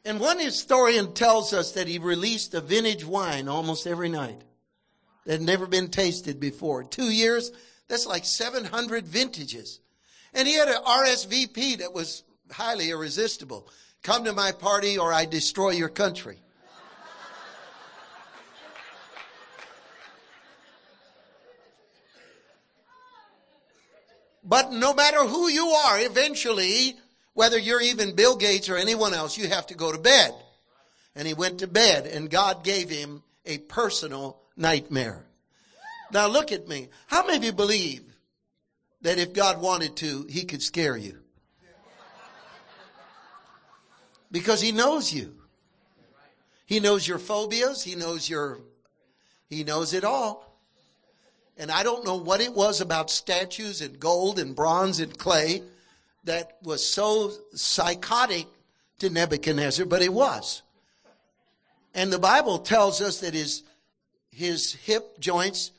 And one historian tells us that he released a vintage wine almost every night that had never been tasted before. Two years, that's like 700 vintages. And he had an RSVP that was highly irresistible. Come to my party or I destroy your country. But no matter who you are, eventually, whether you're even Bill Gates or anyone else, you have to go to bed. And he went to bed and God gave him a personal nightmare. Now look at me. How many of you believe that if God wanted to, he could scare you? Because he knows you. He knows your phobias. He knows your, he knows it all. And I don't know what it was about statues and gold and bronze and clay that was so psychotic to Nebuchadnezzar, but it was. And the Bible tells us that his, his hip joints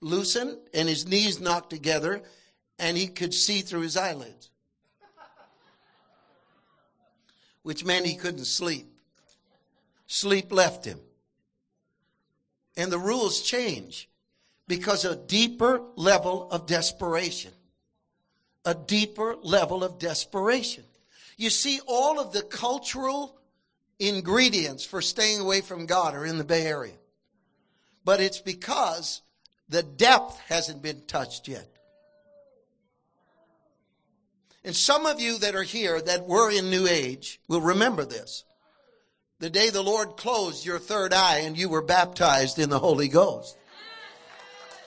loosened and his knees knocked together and he could see through his eyelids. Which meant he couldn't sleep. Sleep left him. And the rules change because a deeper level of desperation. A deeper level of desperation. You see, all of the cultural ingredients for staying away from God are in the Bay Area. But it's because the depth hasn't been touched yet. And some of you that are here that were in New Age will remember this. The day the Lord closed your third eye and you were baptized in the Holy Ghost.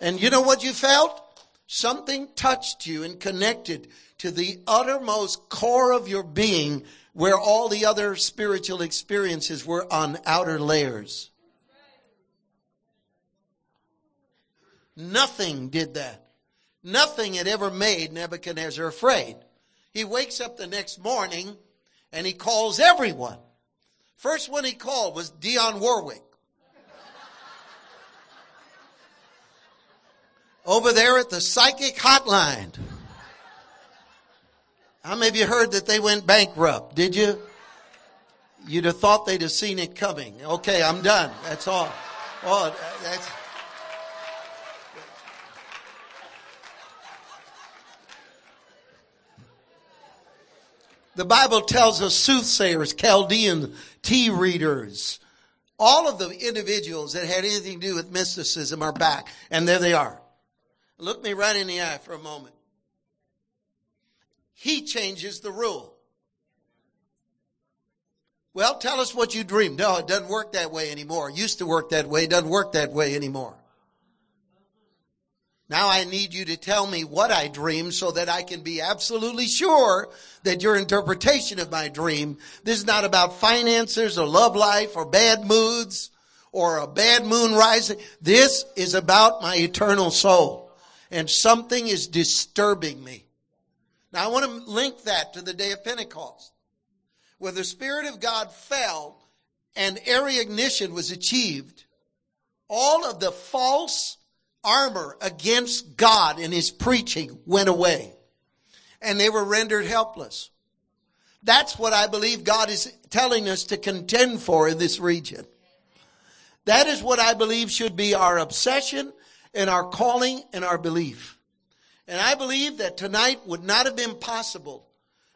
And you know what you felt? Something touched you and connected to the uttermost core of your being where all the other spiritual experiences were on outer layers. Nothing did that. Nothing had ever made Nebuchadnezzar afraid. He wakes up the next morning and he calls everyone. First one he called was Dionne Warwick. over there at the psychic hotline. How many of you heard that they went bankrupt? Did you? You'd have thought they'd have seen it coming. Okay, I'm done. That's all. Oh, that's. The Bible tells us soothsayers, Chaldean tea readers, all of the individuals that had anything to do with mysticism are back, and there they are. Look me right in the eye for a moment. He changes the rule. Well, tell us what you dreamed. No, it doesn't work that way anymore. It used to work that way. It doesn't work that way anymore. Now I need you to tell me what I dreamed so that I can be absolutely sure that your interpretation of my dream, this is not about finances or love life or bad moods or a bad moon rising. This is about my eternal soul and something is disturbing me. Now I want to link that to the day of Pentecost, where the Spirit of God fell and area ignition was achieved. All of the false armor against God and his preaching went away and they were rendered helpless. That's what I believe God is telling us to contend for in this region. That is what I believe should be our obsession and our calling and our belief. And I believe that tonight would not have been possible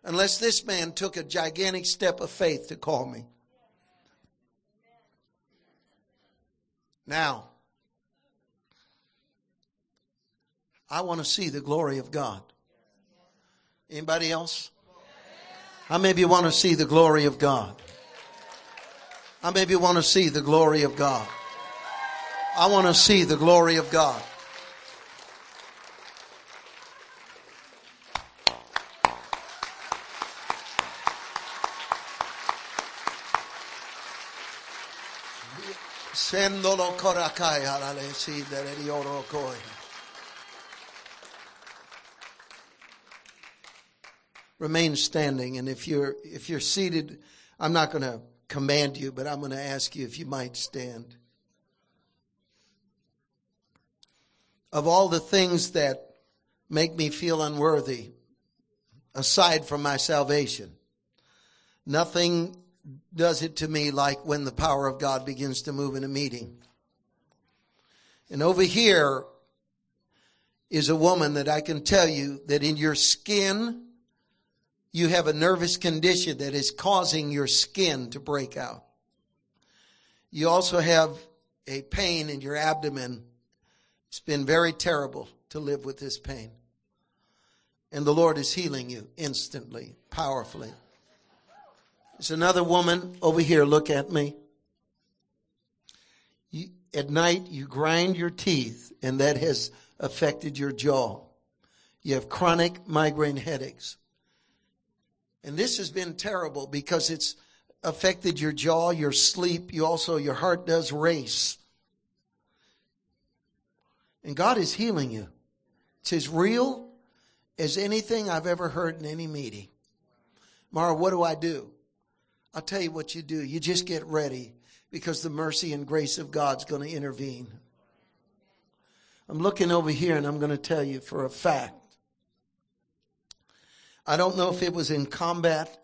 unless this man took a gigantic step of faith to call me. Now, I want to see the glory of God. Anybody else? How many of you want to see the glory of God? How many of you want to see the glory of God? I want to see the glory of God. Sendolo korakai alale si dere. Remain standing. And if you're, if you're seated, I'm not going to command you, but I'm going to ask you if you might stand. Of all the things that make me feel unworthy, aside from my salvation, nothing does it to me like when the power of God begins to move in a meeting. And over here is a woman that I can tell you that in your skin, you have a nervous condition that is causing your skin to break out. You also have a pain in your abdomen. It's been very terrible to live with this pain. And the Lord is healing you instantly, powerfully. There's another woman over here. Look at me. You, at night, you grind your teeth, and that has affected your jaw. You have chronic migraine headaches. And this has been terrible because it's affected your jaw, your sleep. You also, your heart does race. And God is healing you. It's as real as anything I've ever heard in any meeting. Mara, what do I do? I'll tell you what you do. You just get ready because the mercy and grace of God's going to intervene. I'm looking over here and I'm going to tell you for a fact I don't know if it was in combat,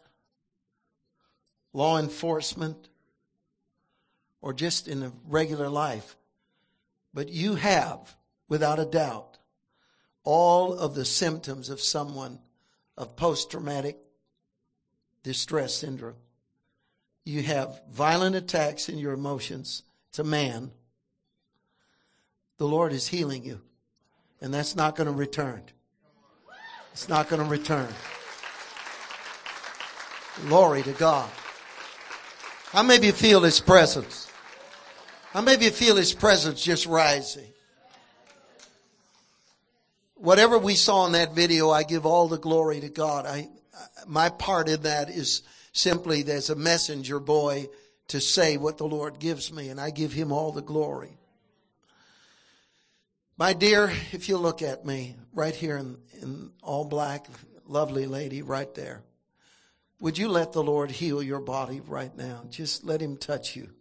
law enforcement, or just in a regular life, but you have, without a doubt, all of the symptoms of someone of post traumatic distress syndrome. You have violent attacks in your emotions. A man. The Lord is healing you, and that's not going to return. It's not going to return. Glory to God. How many of you feel His presence? How many of you feel His presence just rising? Whatever we saw in that video, I give all the glory to God. I, my part in that is simply there's a messenger boy to say what the Lord gives me, and I give Him all the glory. My dear, if you look at me right here in, in all black, lovely lady right there. Would you let the Lord heal your body right now? Just let Him touch you.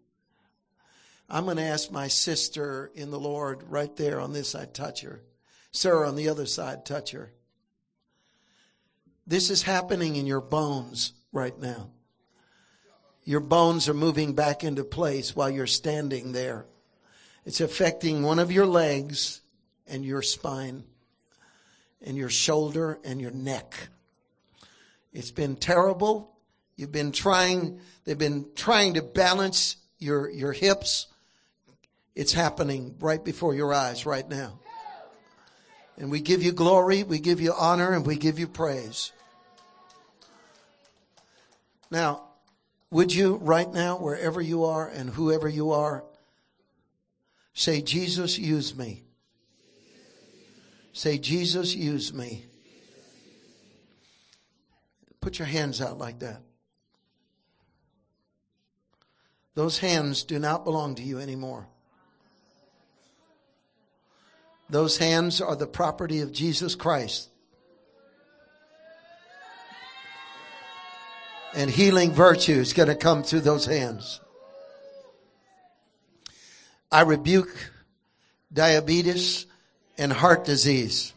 I'm going to ask my sister in the Lord right there on this side, touch her. Sir, on the other side, touch her. This is happening in your bones right now. Your bones are moving back into place while you're standing there. It's affecting one of your legs and your spine and your shoulder and your neck. It's been terrible. You've been trying, they've been trying to balance your, your hips. It's happening right before your eyes right now. And we give you glory, we give you honor, and we give you praise. Now, would you right now, wherever you are and whoever you are, say, Jesus, use me. Say, Jesus, use me. Put your hands out like that. Those hands do not belong to you anymore. Those hands are the property of Jesus Christ. And healing virtue is going to come through those hands. I rebuke diabetes and heart disease.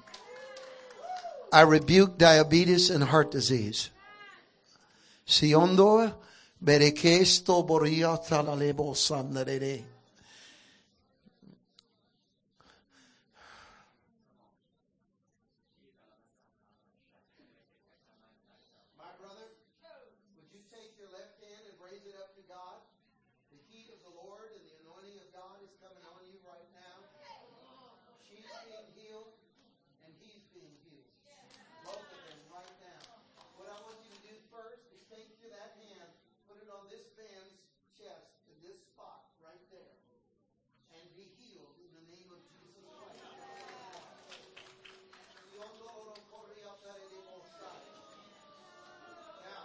I rebuke diabetes and heart disease. Siondo berekesto boria talalebo sandarere. My brother, would you take your left hand and raise it up to God? The heat of the Lord and the anointing of God is coming on you right now. She's being healed and he's being healed. Both of them right now. What I want you to do first is take to that hand, put it on this man's chest, in this spot right there, and be healed in the name of Jesus Christ. Now,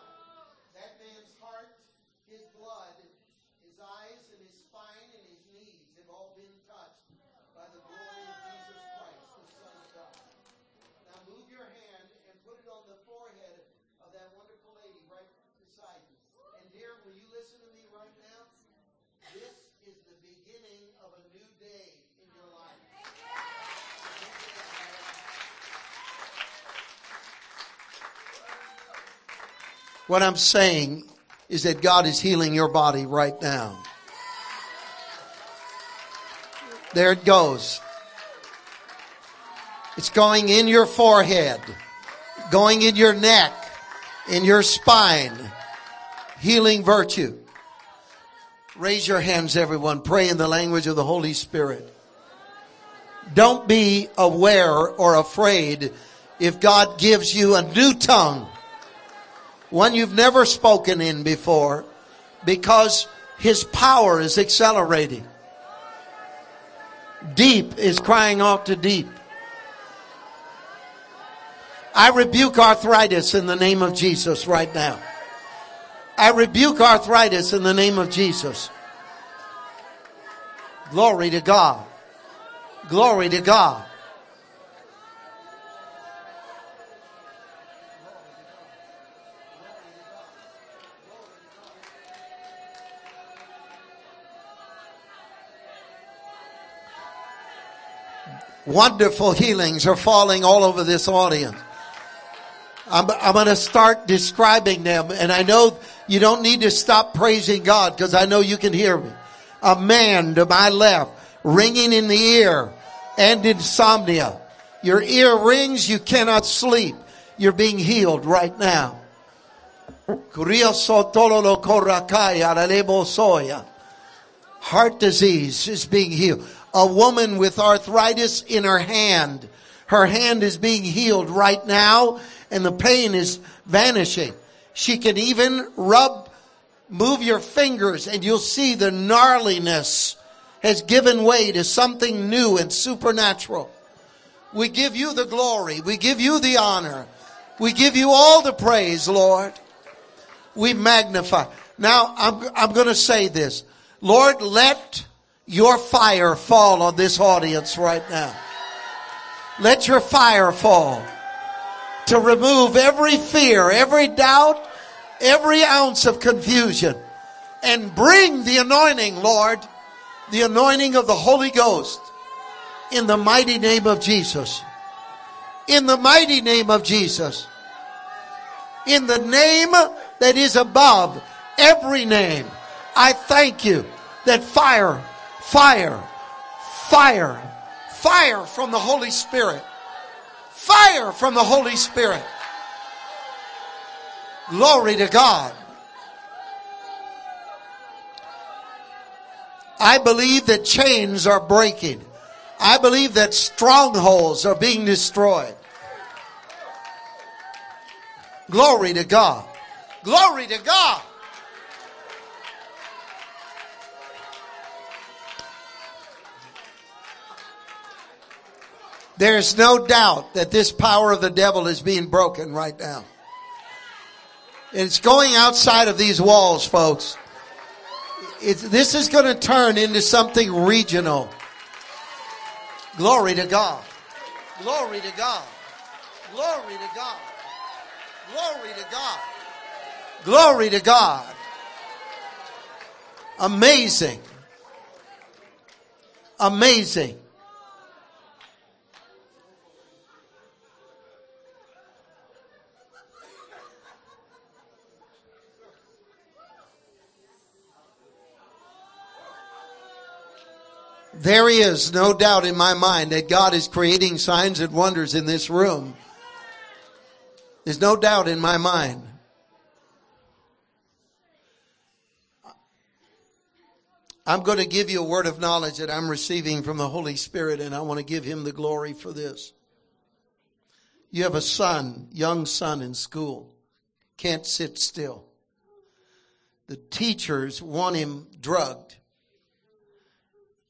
that man's heart, his blood, his eyes, and his spine, and his knees have all been touched by the glory of Jesus Christ, the Son of God. Now move your hand and put it on the forehead of that wonderful lady right beside you. And dear, will you listen to me right now? This is the beginning of a new day in your life. What I'm saying is that God is healing your body right now. There it goes. It's going in your forehead, going in your neck, in your spine. Healing virtue. Raise your hands, everyone. Pray in the language of the Holy Spirit. Don't be aware or afraid if God gives you a new tongue, one you've never spoken in before, because His power is accelerating. Deep is crying out to deep. I rebuke arthritis in the name of Jesus right now. I rebuke arthritis in the name of Jesus. Glory to God. Glory to God. Wonderful healings are falling all over this audience. I'm, I'm going to start describing them. And I know you don't need to stop praising God because I know you can hear me. A man to my left, ringing in the ear and insomnia. Your ear rings, you cannot sleep. You're being healed right now. Heart disease is being healed. A woman with arthritis in her hand. Her hand is being healed right now and the pain is vanishing. She can even rub, move your fingers and you'll see the gnarliness has given way to something new and supernatural. We give you the glory. We give you the honor. We give you all the praise, Lord. We magnify. Now, I'm, I'm going to say this. Lord, let your fire fall on this audience right now. Let your fire fall to remove every fear, every doubt, every ounce of confusion and bring the anointing, Lord, the anointing of the Holy Ghost in the mighty name of Jesus. In the mighty name of Jesus. In the name that is above every name. I thank you that fire, fire, fire, fire from the Holy Spirit fire from the Holy Spirit. Glory to God. I believe that chains are breaking. I believe that strongholds are being destroyed. Glory to God. Glory to God. There's no doubt that this power of the devil is being broken right now. It's going outside of these walls, folks. It's, this is going to turn into something regional. Glory to God. Glory to God. Glory to God. Glory to God. Glory to God. Amazing. Amazing. There is no doubt in my mind that God is creating signs and wonders in this room. There's no doubt in my mind. I'm going to give you a word of knowledge that I'm receiving from the Holy Spirit, and I want to give him the glory for this. You have a son, young son in school, can't sit still. The teachers want him drugged.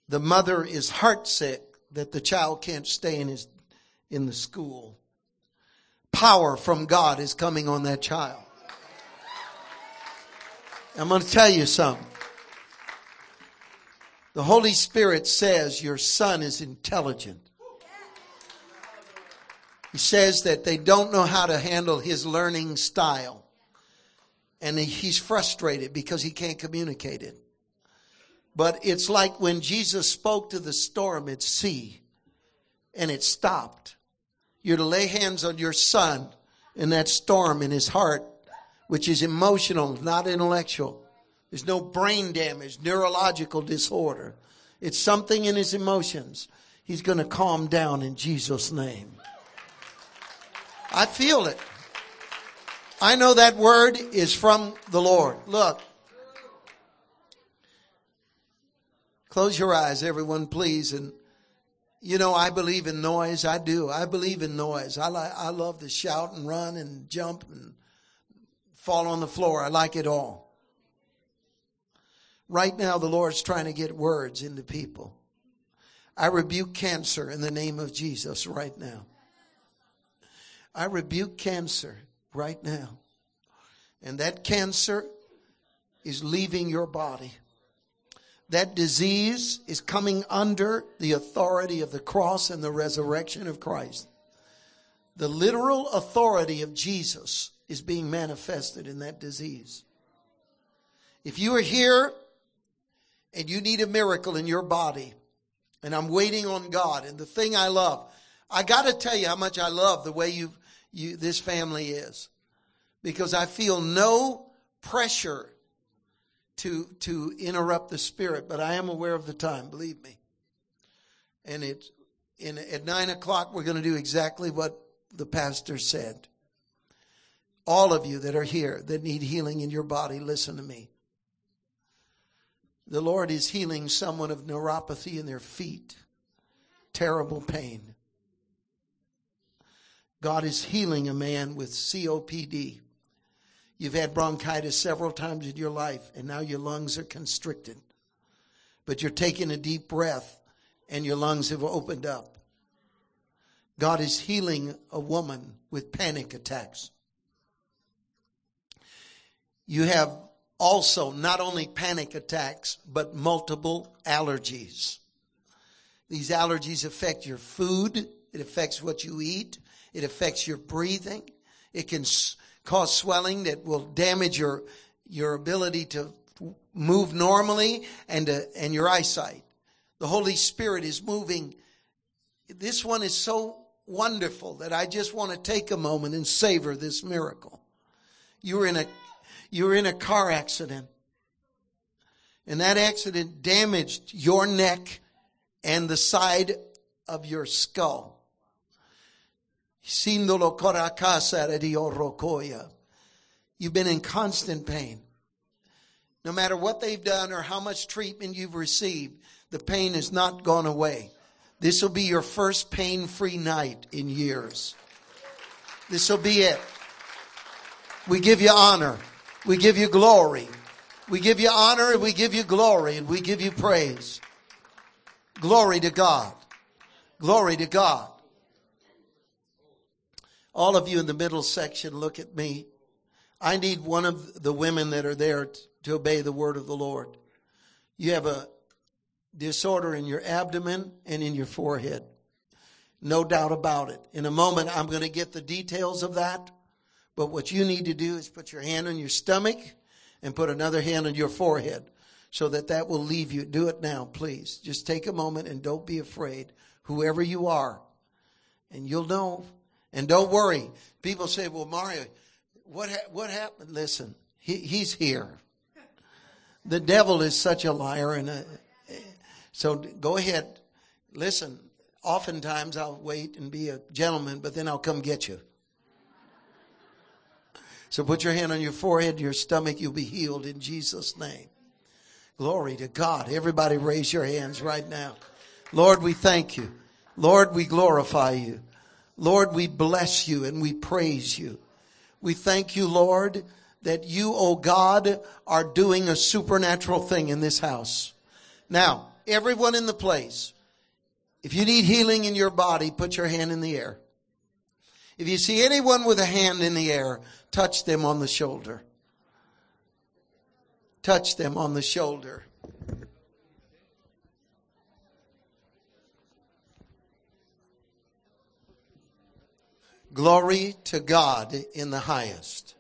The mother is heartsick that the child can't stay in his, in the school. Power from God is coming on that child. I'm going to tell you something. The Holy Spirit says your son is intelligent. He says that they don't know how to handle his learning style. And he's frustrated because he can't communicate it. But it's like when Jesus spoke to the storm at sea and it stopped. You're to lay hands on your son in that storm in his heart, which is emotional, not intellectual. There's no brain damage, neurological disorder. It's something in his emotions. He's going to calm down in Jesus' name. I feel it. I know that word is from the Lord. Look. Close your eyes, everyone, please. And, you know, I believe in noise. I do. I believe in noise. I, like, I love to shout and run and jump and fall on the floor. I like it all. Right now, the Lord's trying to get words into people. I rebuke cancer in the name of Jesus right now. I rebuke cancer right now. And that cancer is leaving your body. That disease is coming under the authority of the cross and the resurrection of Christ. The literal authority of Jesus is being manifested in that disease. If you are here and you need a miracle in your body, and I'm waiting on God, and the thing I love, I got to tell you how much I love the way you you this family is, because I feel no pressure to to interrupt the spirit, but I am aware of the time. Believe me. And it's in at nine o'clock. We're going to do exactly what the pastor said. All of you that are here that need healing in your body, listen to me. The Lord is healing someone of neuropathy in their feet. Terrible pain. God is healing a man with COPD. You've had bronchitis several times in your life, and now your lungs are constricted. But you're taking a deep breath, and your lungs have opened up. God is healing a woman with panic attacks. You have also not only panic attacks, but multiple allergies. These allergies affect your food. It affects what you eat. It affects your breathing. It can cause swelling that will damage your, your ability to move normally and, to, and your eyesight. The Holy Spirit is moving. This one is so wonderful that I just want to take a moment and savor this miracle. You're in a you were in a car accident. And that accident damaged your neck and the side of your skull. You've been in constant pain. No matter what they've done or how much treatment you've received, the pain has not gone away. This will be your first pain free night in years. This will be it. We give you honor. We give you glory. We give you honor and we give you glory and we give you praise. Glory to God. Glory to God. All of you in the middle section, look at me. I need one of the women that are there to obey the word of the Lord. You have a disorder in your abdomen and in your forehead. No doubt about it. In a moment, I'm going to get the details of that. But what you need to do is put your hand on your stomach and put another hand on your forehead so that that will leave you. Do it now, please. Just take a moment and don't be afraid, whoever you are. And you'll know. And don't worry. People say, well, Mario, what, ha- what happened? Listen, he, he's here. The devil is such a liar. And a, so go ahead. Listen, oftentimes I'll wait and be a gentleman, but then I'll come get you. So put your hand on your forehead, your stomach, you'll be healed in Jesus' name. Glory to God. Everybody raise your hands right now. Lord, we thank you. Lord, we glorify you. Lord, we bless you and we praise you. We thank you, Lord, that you, oh God, are doing a supernatural thing in this house. Now, everyone in the place, if you need healing in your body, put your hand in the air. If you see anyone with a hand in the air, touch them on the shoulder touch them on the shoulder. Glory to God in the highest.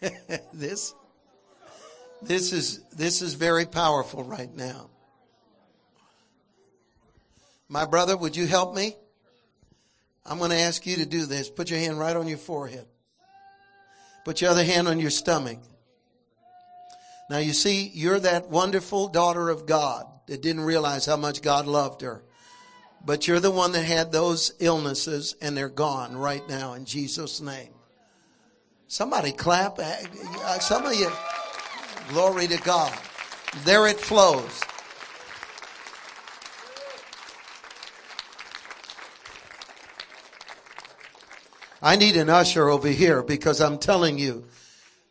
this this is this is very powerful right now. My brother, would you help me? I'm going to ask you to do this. Put your hand right on your forehead. Put your other hand on your stomach. Now you see, you're that wonderful daughter of God that didn't realize how much God loved her. But you're the one that had those illnesses and they're gone right now in Jesus' name. Somebody clap. Uh, some of you, glory to God. There it flows. I need an usher over here because I'm telling you,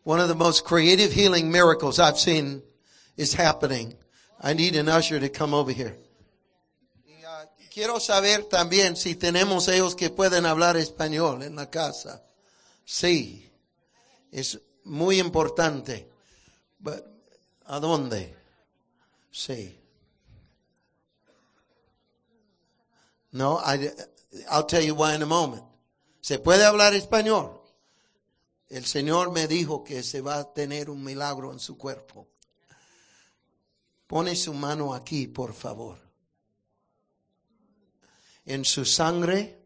one of the most creative healing miracles I've seen is happening. I need an usher to come over here. Quiero saber también si tenemos ellos que pueden hablar español en la casa. Sí, es muy importante. But, ¿A dónde? Sí. No, I'll tell you why in a moment. ¿Se puede hablar español? El Señor me dijo que se va a tener un milagro en su cuerpo. Pone su mano aquí, por favor. En su sangre,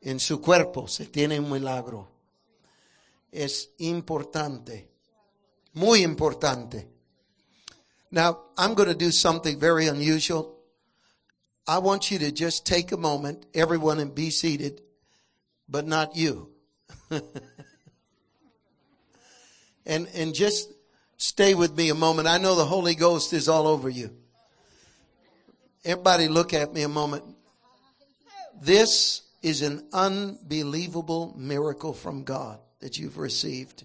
en su cuerpo se tiene un milagro. Es importante, muy importante. Now, I'm going to do something very unusual. I want you to just take a moment, everyone, and be seated, but not you. and, and just stay with me a moment. I know the Holy Ghost is all over you. Everybody look at me a moment. This is an unbelievable miracle from God that you've received.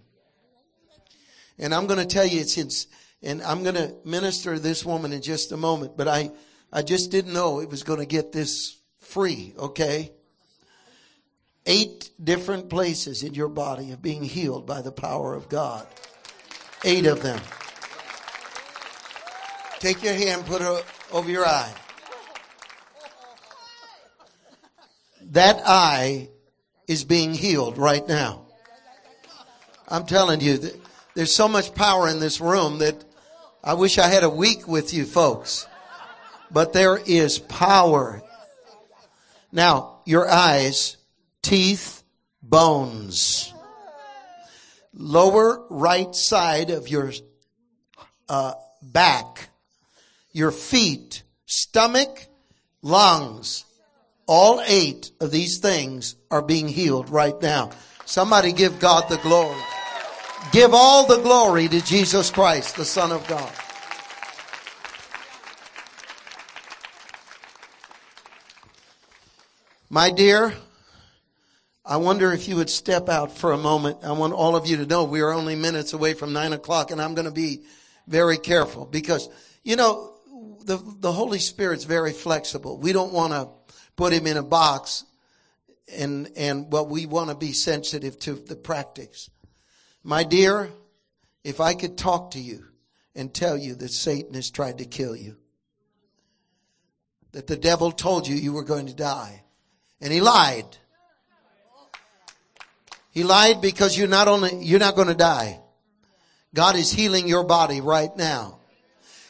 And I'm going to tell you, it's, and I'm going to minister to this woman in just a moment, but I, I just didn't know it was going to get this free, okay? Eight different places in your body of being healed by the power of God. Eight of them. Take your hand, put it over your eye. That eye is being healed right now. I'm telling you, there's so much power in this room that I wish I had a week with you folks. But there is power. Now, your eyes teeth, bones. Lower right side of your uh, back, your feet, stomach, lungs. All eight of these things are being healed right now. Somebody give God the glory. Give all the glory to Jesus Christ, the Son of God. My dear, I wonder if you would step out for a moment. I want all of you to know we are only minutes away from nine o'clock and I'm going to be very careful because, you know, the, the Holy Spirit's very flexible. We don't want to put him in a box and, and, well, we want to be sensitive to the practice. My dear, if I could talk to you and tell you that Satan has tried to kill you, that the devil told you you were going to die, and he lied. He lied because you're not only, you're not going to die. God is healing your body right now.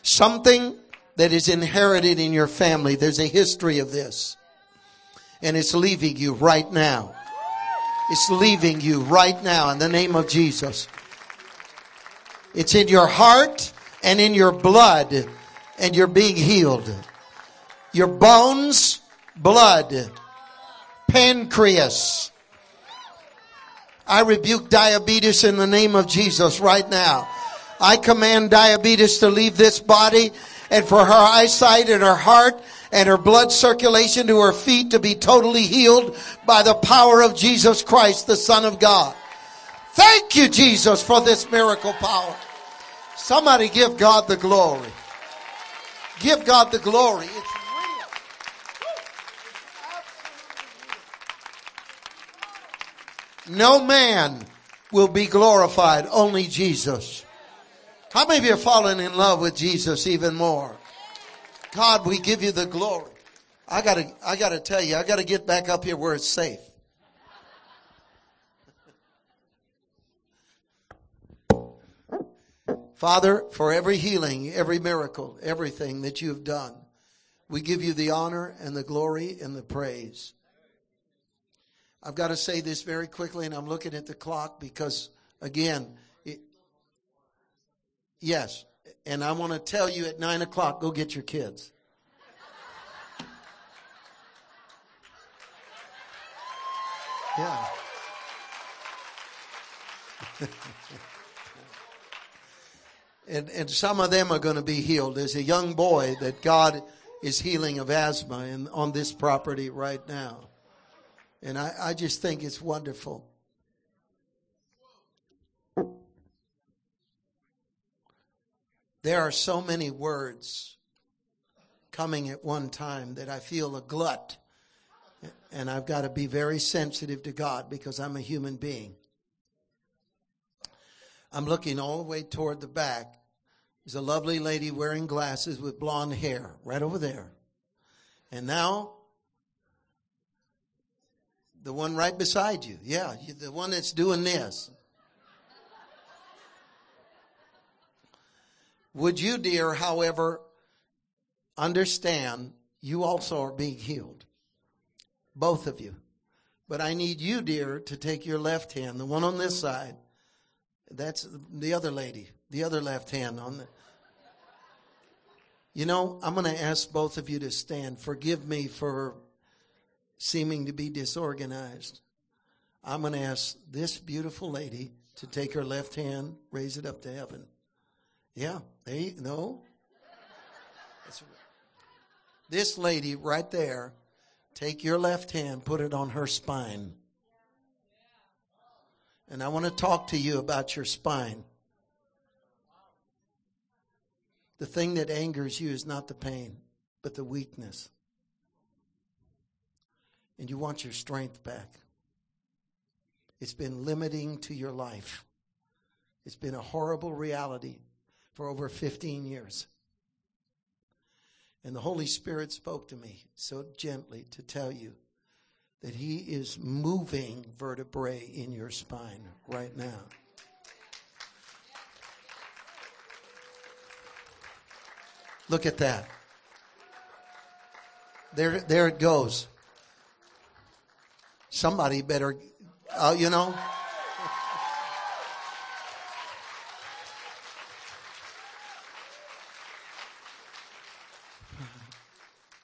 Something that is inherited in your family. There's a history of this. And it's leaving you right now. It's leaving you right now in the name of Jesus. It's in your heart and in your blood and you're being healed. Your bones, blood, pancreas. I rebuke diabetes in the name of Jesus right now. I command diabetes to leave this body and for her eyesight and her heart and her blood circulation to her feet to be totally healed by the power of Jesus Christ, the Son of God. Thank you, Jesus, for this miracle power. Somebody give God the glory. Give God the glory. It's real. No man will be glorified, only Jesus. How many of you are falling in love with Jesus even more? God, we give you the glory. I gotta, I gotta tell you, I gotta get back up here where it's safe. Father, for every healing, every miracle, everything that you've done, we give you the honor and the glory and the praise. I've got to say this very quickly, and I'm looking at the clock because, again, it, yes, and I want to tell you at nine o'clock, go get your kids. Yeah. and, and some of them are going to be healed. There's a young boy that God is healing of asthma in, on this property right now. And I, I just think it's wonderful. There are so many words coming at one time that I feel a glut. And I've got to be very sensitive to God because I'm a human being. I'm looking all the way toward the back. There's a lovely lady wearing glasses with blonde hair right over there. And now, the one right beside you. Yeah, the one that's doing this. Would you, dear, however, understand you also are being healed? Both of you. But I need you, dear, to take your left hand, the one on this side. That's the other lady, the other left hand on the. You know, I'm going to ask both of you to stand. Forgive me for seeming to be disorganized. I'm going to ask this beautiful lady to take her left hand, raise it up to heaven. Yeah, they no. This lady right there, take your left hand, put it on her spine. And I want to talk to you about your spine. The thing that angers you is not the pain, but the weakness. And you want your strength back. It's been limiting to your life. It's been a horrible reality for over 15 years. And the Holy Spirit spoke to me so gently to tell you that He is moving vertebrae in your spine right now. Look at that. There, there it goes. Somebody better, uh, you know.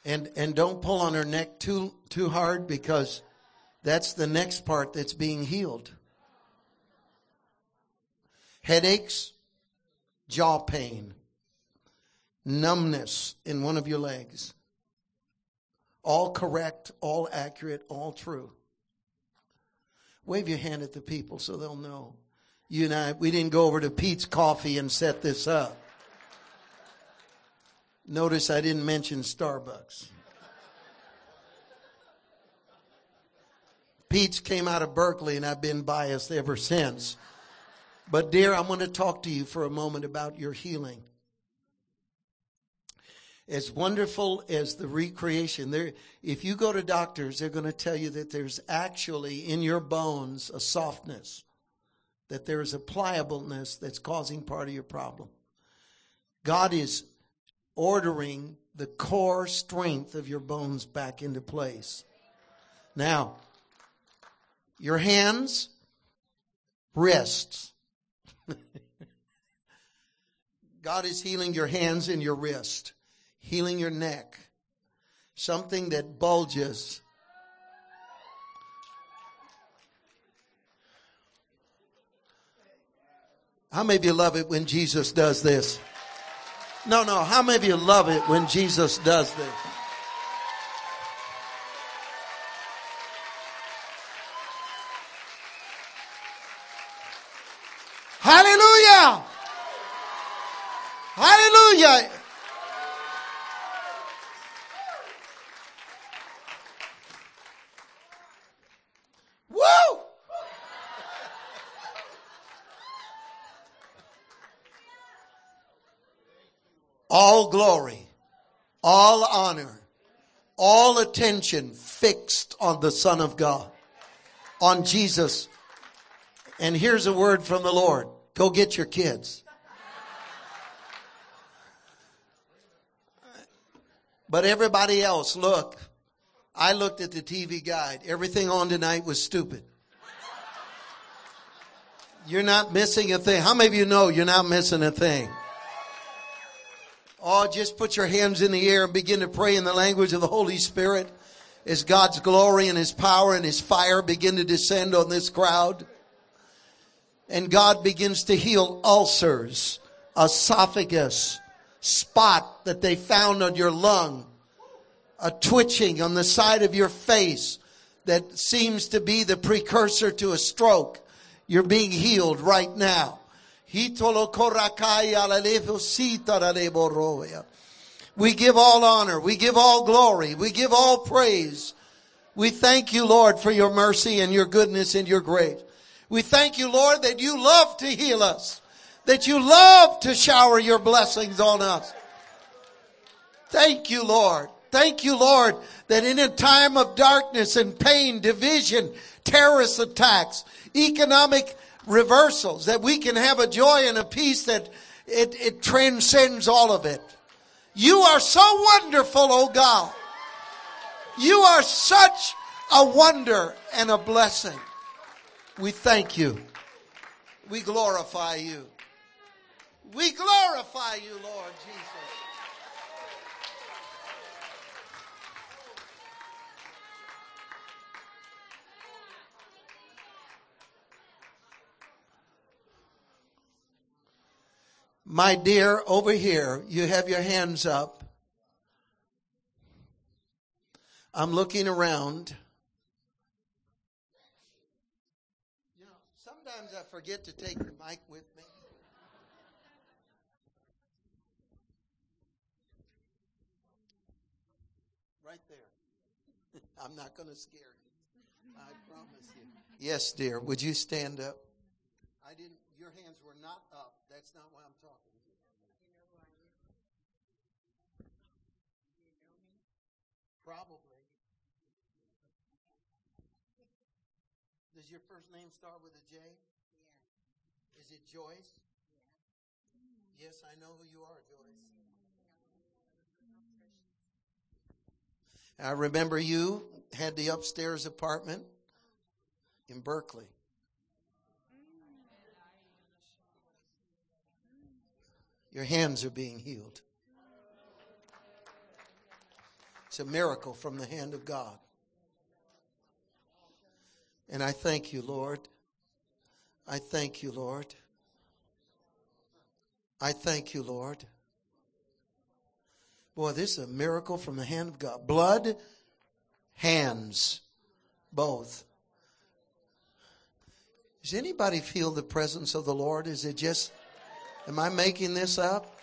And, and don't pull on her neck too, too hard because that's the next part that's being healed. Headaches, jaw pain, numbness in one of your legs. All correct, all accurate, all true. Wave your hand at the people so they'll know. You and I, we didn't go over to Peet's Coffee and set this up. Notice I didn't mention Starbucks. Peet's came out of Berkeley and I've been biased ever since. But dear, I'm going to talk to you for a moment about your healing. as wonderful as the recreation, there, if you go to doctors, they're going to tell you that there's actually in your bones a softness, that there is a pliableness that's causing part of your problem. God is ordering the core strength of your bones back into place. Now, your hands, wrists. God is healing your hands and your wrist healing your neck, something that bulges. How many of you love it when Jesus does this? No, no. How many of you love it when Jesus does this? Hallelujah! Hallelujah! all glory, all honor, all attention fixed on the Son of God, on Jesus. And here's a word from the Lord. Go get your kids. But everybody else, look, I looked at the TV guide. Everything on tonight was stupid. You're not missing a thing. How many of you know you're not missing a thing? Oh, just put your hands in the air and begin to pray in the language of the Holy Spirit as God's glory and His power and His fire begin to descend on this crowd. And God begins to heal ulcers, esophagus, spot that they found on your lung, a twitching on the side of your face that seems to be the precursor to a stroke. You're being healed right now. We give all honor. We give all glory. We give all praise. We thank you, Lord, for your mercy and your goodness and your grace. We thank you, Lord, that you love to heal us, that you love to shower your blessings on us. Thank you, Lord. Thank you, Lord, that in a time of darkness and pain, division, terrorist attacks, economic reversals, that we can have a joy and a peace that it, it transcends all of it. You are so wonderful, oh God. You are such a wonder and a blessing. We thank you. We glorify you. We glorify you, Lord Jesus. My dear, over here, you have your hands up. I'm looking around. You know, sometimes I forget to take the mic with me. Right there. I'm not going to scare you. I promise you. Yes, dear. Would you stand up? I didn't, your hands were not up. That's not why I'm talking to you. You know me? Probably. Does your first name start with a J? Yeah. Is it Joyce? Yeah. Yes, I know who you are, Joyce. I remember you had the upstairs apartment in Berkeley. Your hands are being healed. It's a miracle from the hand of God. And I thank you, Lord. I thank you, Lord. I thank you, Lord. Boy, this is a miracle from the hand of God. Blood, hands, both. Does anybody feel the presence of the Lord? Is it just Am I making this up?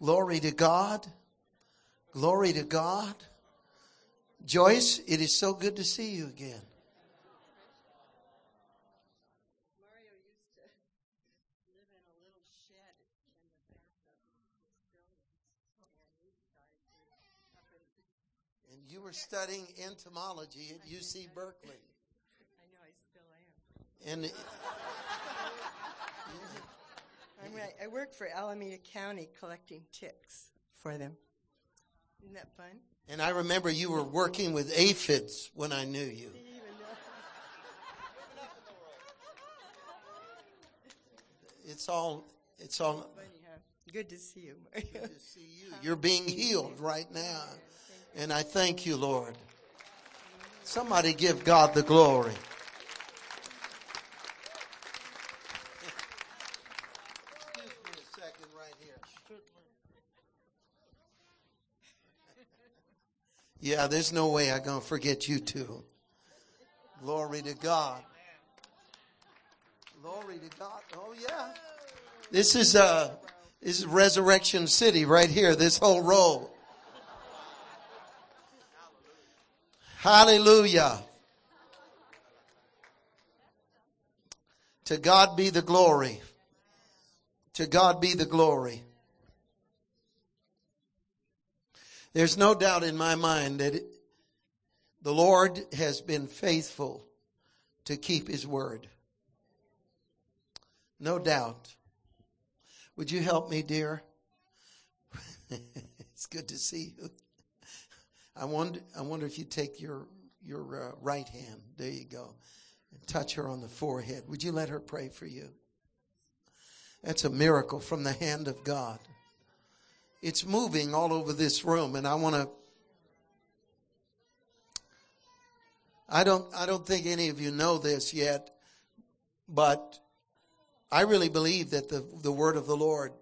Glory to God. Glory to God. Joyce, it is so good to see you again. And You were studying entomology at UC Berkeley. I know I still am. And I'm right. I work for Alameda County collecting ticks for them. Isn't that fun? and I remember you were working with aphids when I knew you. Do you even know? It's all it's all Good to see you, Mario. to see you. You're being healed right now. And I thank you, Lord. Somebody give God the glory. Excuse me a second right here. Yeah, there's no way I'm going to forget you two. Glory to God. Glory to God. Oh yeah. This is uh this is Resurrection City right here, this whole row. Hallelujah. To God be the glory. To God be the glory. There's no doubt in my mind that it, the Lord has been faithful to keep his word. No doubt. Would you help me, dear? it's good to see you. I wonder, I wonder if you take your your uh, right hand. There you go. And touch her on the forehead. Would you let her pray for you? That's a miracle from the hand of God. It's moving all over this room, and I want to. I don't. I don't think any of you know this yet, but I really believe that the the word of the Lord,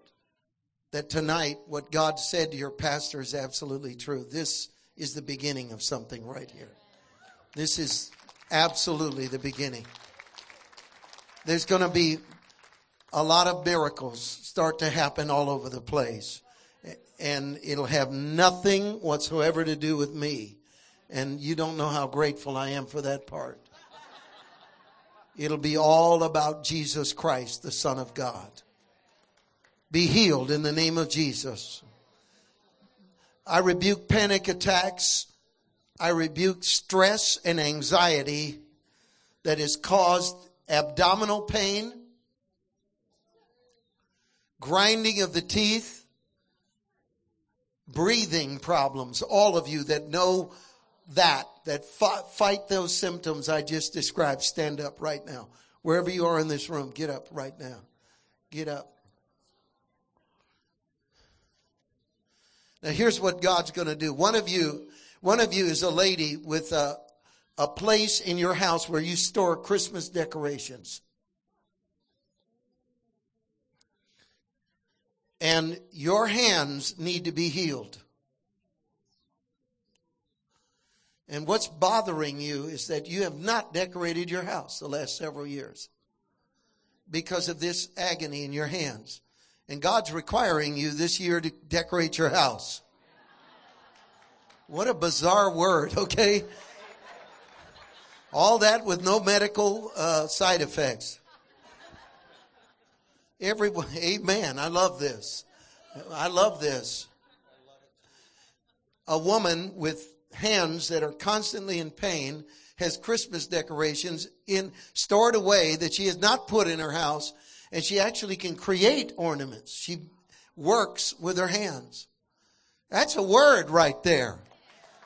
that tonight what God said to your pastor is absolutely true. This is the beginning of something right here. This is absolutely the beginning. There's going to be a lot of miracles start to happen all over the place. And it'll have nothing whatsoever to do with me. And you don't know how grateful I am for that part. It'll be all about Jesus Christ, the Son of God. Be healed in the name of Jesus. I rebuke panic attacks. I rebuke stress and anxiety that has caused abdominal pain, grinding of the teeth, breathing problems. All of you that know that, that fight those symptoms I just described, stand up right now. Wherever you are in this room, get up right now. Get up. Now here's what God's going to do. One of you, one of you is a lady with a, a place in your house where you store Christmas decorations. And your hands need to be healed. And what's bothering you is that you have not decorated your house the last several years because of this agony in your hands. And God's requiring you this year to decorate your house. What a bizarre word, okay? All that with no medical uh, side effects. Everyone, amen. I love this. I love this. A woman with hands that are constantly in pain has Christmas decorations in stored away that she has not put in her house and she actually can create ornaments. She works with her hands. That's a word right there.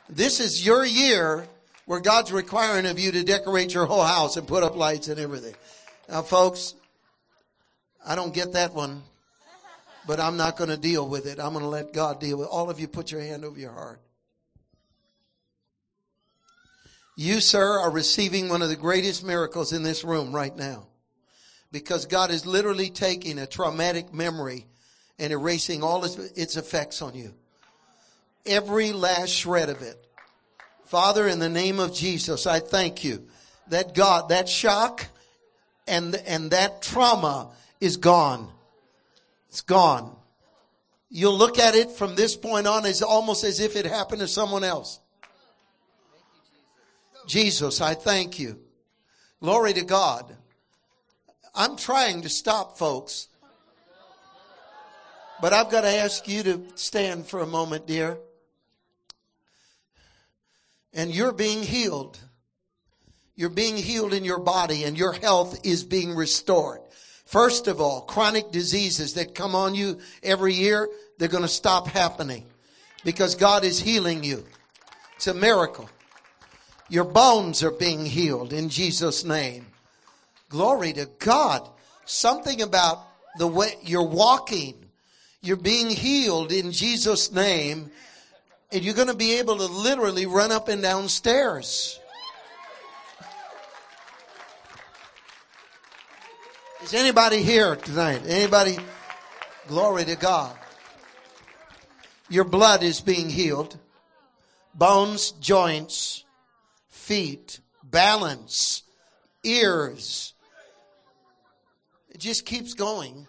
This is your year where God's requiring of you to decorate your whole house and put up lights and everything. Now, folks, I don't get that one, but I'm not going to deal with it. I'm going to let God deal with it. All of you put your hand over your heart. You, sir, are receiving one of the greatest miracles in this room right now because God is literally taking a traumatic memory and erasing all its effects on you. Every last shred of it. Father, in the name of Jesus, I thank you that God, that shock and, and that trauma is gone. It's gone. You'll look at it from this point on as almost as if it happened to someone else. Jesus, I thank you. Glory to God. I'm trying to stop folks. But I've got to ask you to stand for a moment, dear. And you're being healed. You're being healed in your body and your health is being restored. First of all, chronic diseases that come on you every year, they're going to stop happening because God is healing you. It's a miracle. Your bones are being healed in Jesus' name. Glory to God. Something about the way you're walking, you're being healed in Jesus' name, and you're going to be able to literally run up and down stairs. Is anybody here tonight? Anybody? Glory to God. Your blood is being healed. Bones, joints, feet, balance, ears. It just keeps going.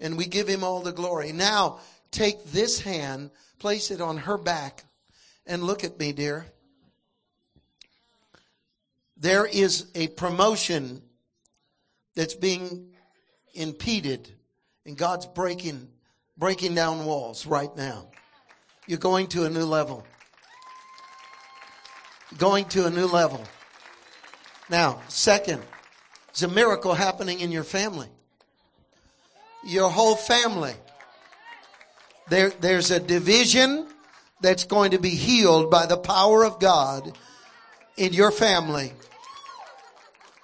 And we give him all the glory. Now, take this hand, place it on her back, and look at me, dear. There is a promotion that's being impeded and God's breaking breaking down walls right now. You're going to a new level. Going to a new level. Now, second, there's a miracle happening in your family. Your whole family. There, there's a division that's going to be healed by the power of God in your family.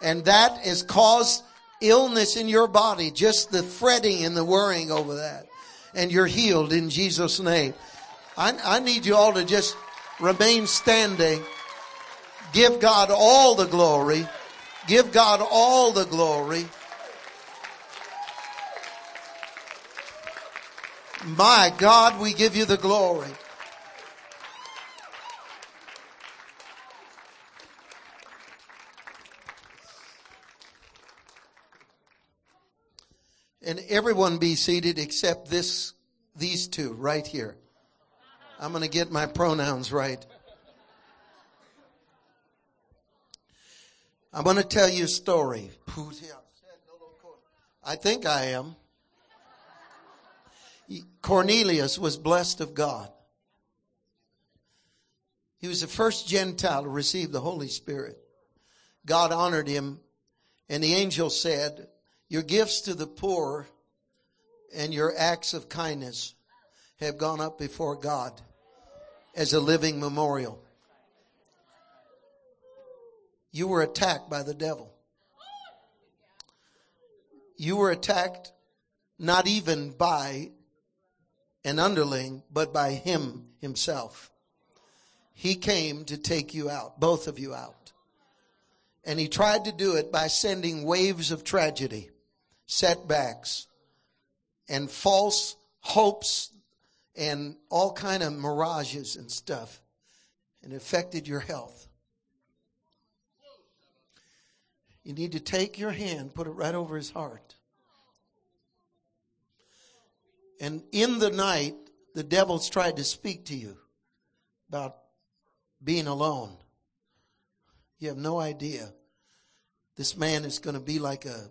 And that has caused illness in your body, just the fretting and the worrying over that. And you're healed in Jesus' name. I, I need you all to just remain standing. Give God all the glory. Give God all the glory. My God, we give you the glory. And everyone be seated except this, these two right here. I'm going to get my pronouns right. I'm going to tell you a story. I think I am. Cornelius was blessed of God. He was the first Gentile to receive the Holy Spirit. God honored him, and the angel said, your gifts to the poor and your acts of kindness have gone up before God as a living memorial. You were attacked by the devil. You were attacked not even by an underling, but by him himself. He came to take you out, both of you out. And he tried to do it by sending waves of tragedy setbacks and false hopes and all kind of mirages and stuff and affected your health. You need to take your hand, put it right over his heart. And in the night, the devil's tried to speak to you about being alone. You have no idea. This man is going to be like a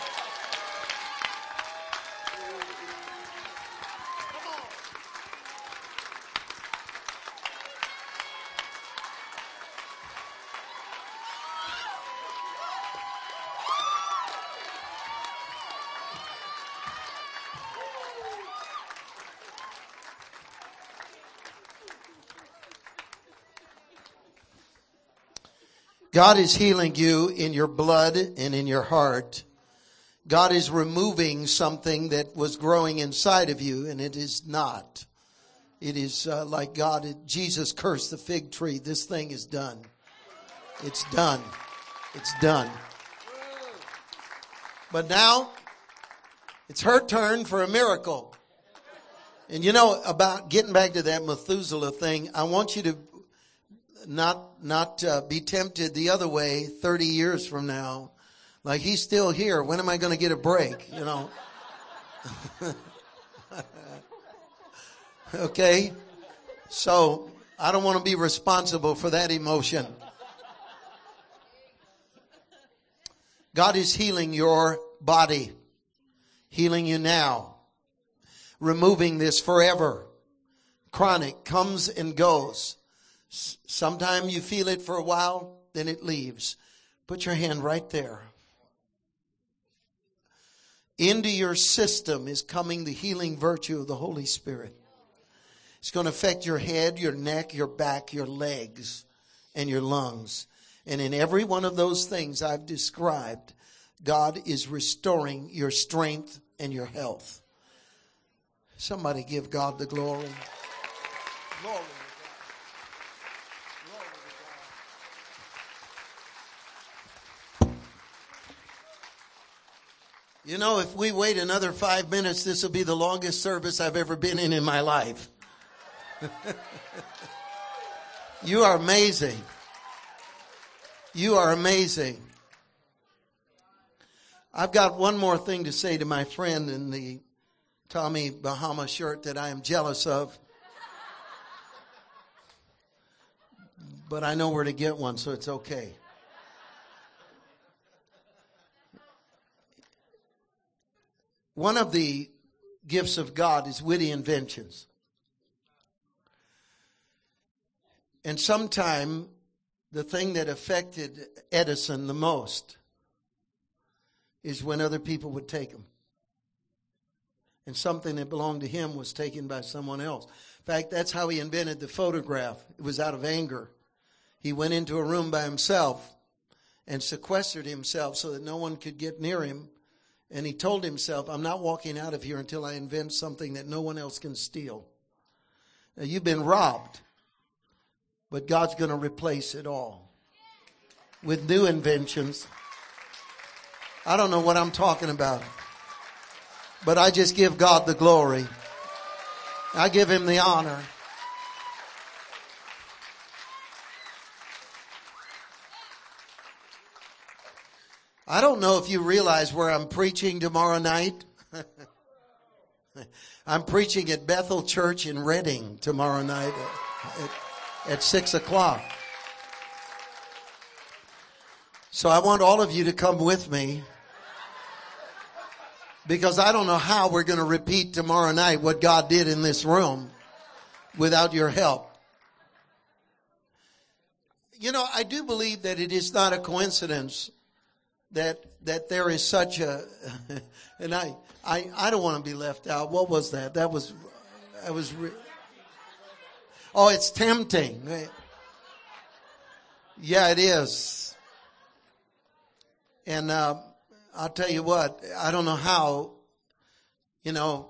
God is healing you in your blood and in your heart. God is removing something that was growing inside of you and it is not. It is uh, like God, Jesus cursed the fig tree. This thing is done. It's done. It's done. But now it's her turn for a miracle. And you know about getting back to that Methuselah thing, I want you to not not uh, be tempted the other way 30 years from now. Like he's still here. When am i going to get a break you know? Okay? So i don't want to be responsible for that emotion. God is healing your body, healing you now, removing this forever. Chronic comes and goes. Sometime you feel it for a while, then it leaves. Put your hand right there. Into your system is coming the healing virtue of the Holy Spirit. It's going to affect your head, your neck, your back, your legs, and your lungs. And in every one of those things I've described, God is restoring your strength and your health. Somebody give God the glory. Glory. You know, if we wait another five minutes, this will be the longest service I've ever been in in my life. you are amazing. You are amazing. I've got one more thing to say to my friend in the Tommy Bahama shirt that I am jealous of. But I know where to get one, so it's okay. One of the gifts of God is witty inventions. And sometime the thing that affected Edison the most is when other people would take them. And something that belonged to him was taken by someone else. In fact, that's how he invented the phonograph. It was out of anger. He went into a room by himself and sequestered himself so that no one could get near him. And he told himself, I'm not walking out of here until I invent something that no one else can steal. Now, you've been robbed, but God's going to replace it all with new inventions. I don't know what I'm talking about, but I just give God the glory. I give him the honor. I don't know if you realize where I'm preaching tomorrow night. I'm preaching at Bethel Church in Redding tomorrow night at, at, six o'clock. So I want all of you to come with me because I don't know how we're going to repeat tomorrow night what God did in this room without your help. You know, I do believe that it is not a coincidence that that there is such a and I I I don't want to be left out. What was that? That was that was re- Oh, it's tempting. Yeah, it is. And uh, I'll tell you what, I don't know how, you know,